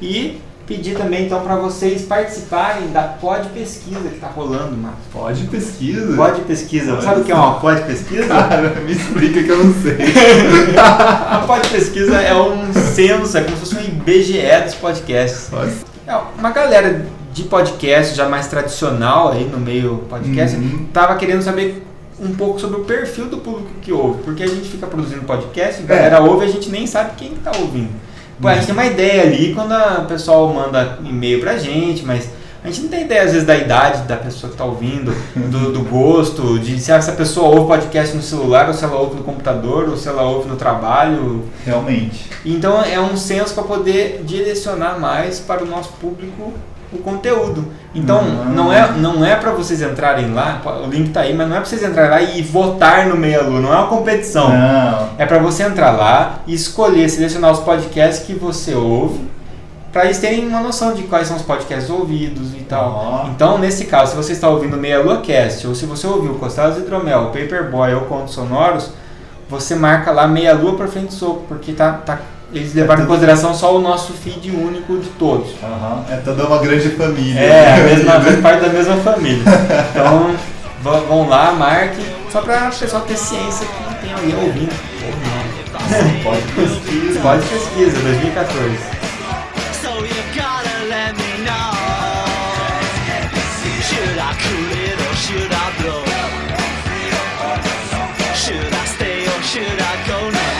E pedir também então para vocês participarem da pod pesquisa que está rolando, Marcos. Pode pesquisa. Pod pesquisa. Pode Sabe o que é uma pod pesquisa? Cara, me explica que eu não sei. A pod pesquisa é um censo, é como se fosse um IBGE dos podcasts. Nossa. É, uma galera de podcast já mais tradicional aí no meio podcast Uhum. tava querendo saber um pouco sobre o perfil do público que ouve, porque a gente fica produzindo podcast, a galera ouve e a gente nem sabe quem que tá ouvindo. Pô, a gente tem uma ideia ali quando o pessoal manda e-mail pra gente, mas a gente não tem ideia às vezes da idade da pessoa que tá ouvindo, do, do gosto, de se essa pessoa ouve podcast no celular, ou se ela ouve no computador, ou se ela ouve no trabalho, Realmente. então é um senso para poder direcionar mais para o nosso público o conteúdo. Então Uhum. não é não é para vocês entrarem lá, o link tá aí, mas não é para vocês entrarem lá e votar no Meia Lua, não é uma competição. Não. É para você entrar lá e escolher, selecionar os podcasts que você ouve, para eles terem uma noção de quais são os podcasts ouvidos e tal. Ó. Então, nesse caso, se você está ouvindo Meia Lua Cast, ou se você ouviu Costados Hidromel, Paperboy ou Contos Sonoros, você marca lá Meia Lua para frente do soco, porque tá, tá, eles levaram é em consideração só o nosso feed único de todos. Uhum. É então toda uma grande família. É, a mesma, faz parte da mesma família. Então, vão lá, marque, só para o pessoal ter ciência que tem alguém ouvindo. Não. Pode pesquisa. Pode pesquisa, 2014. Should I stay or should I go now?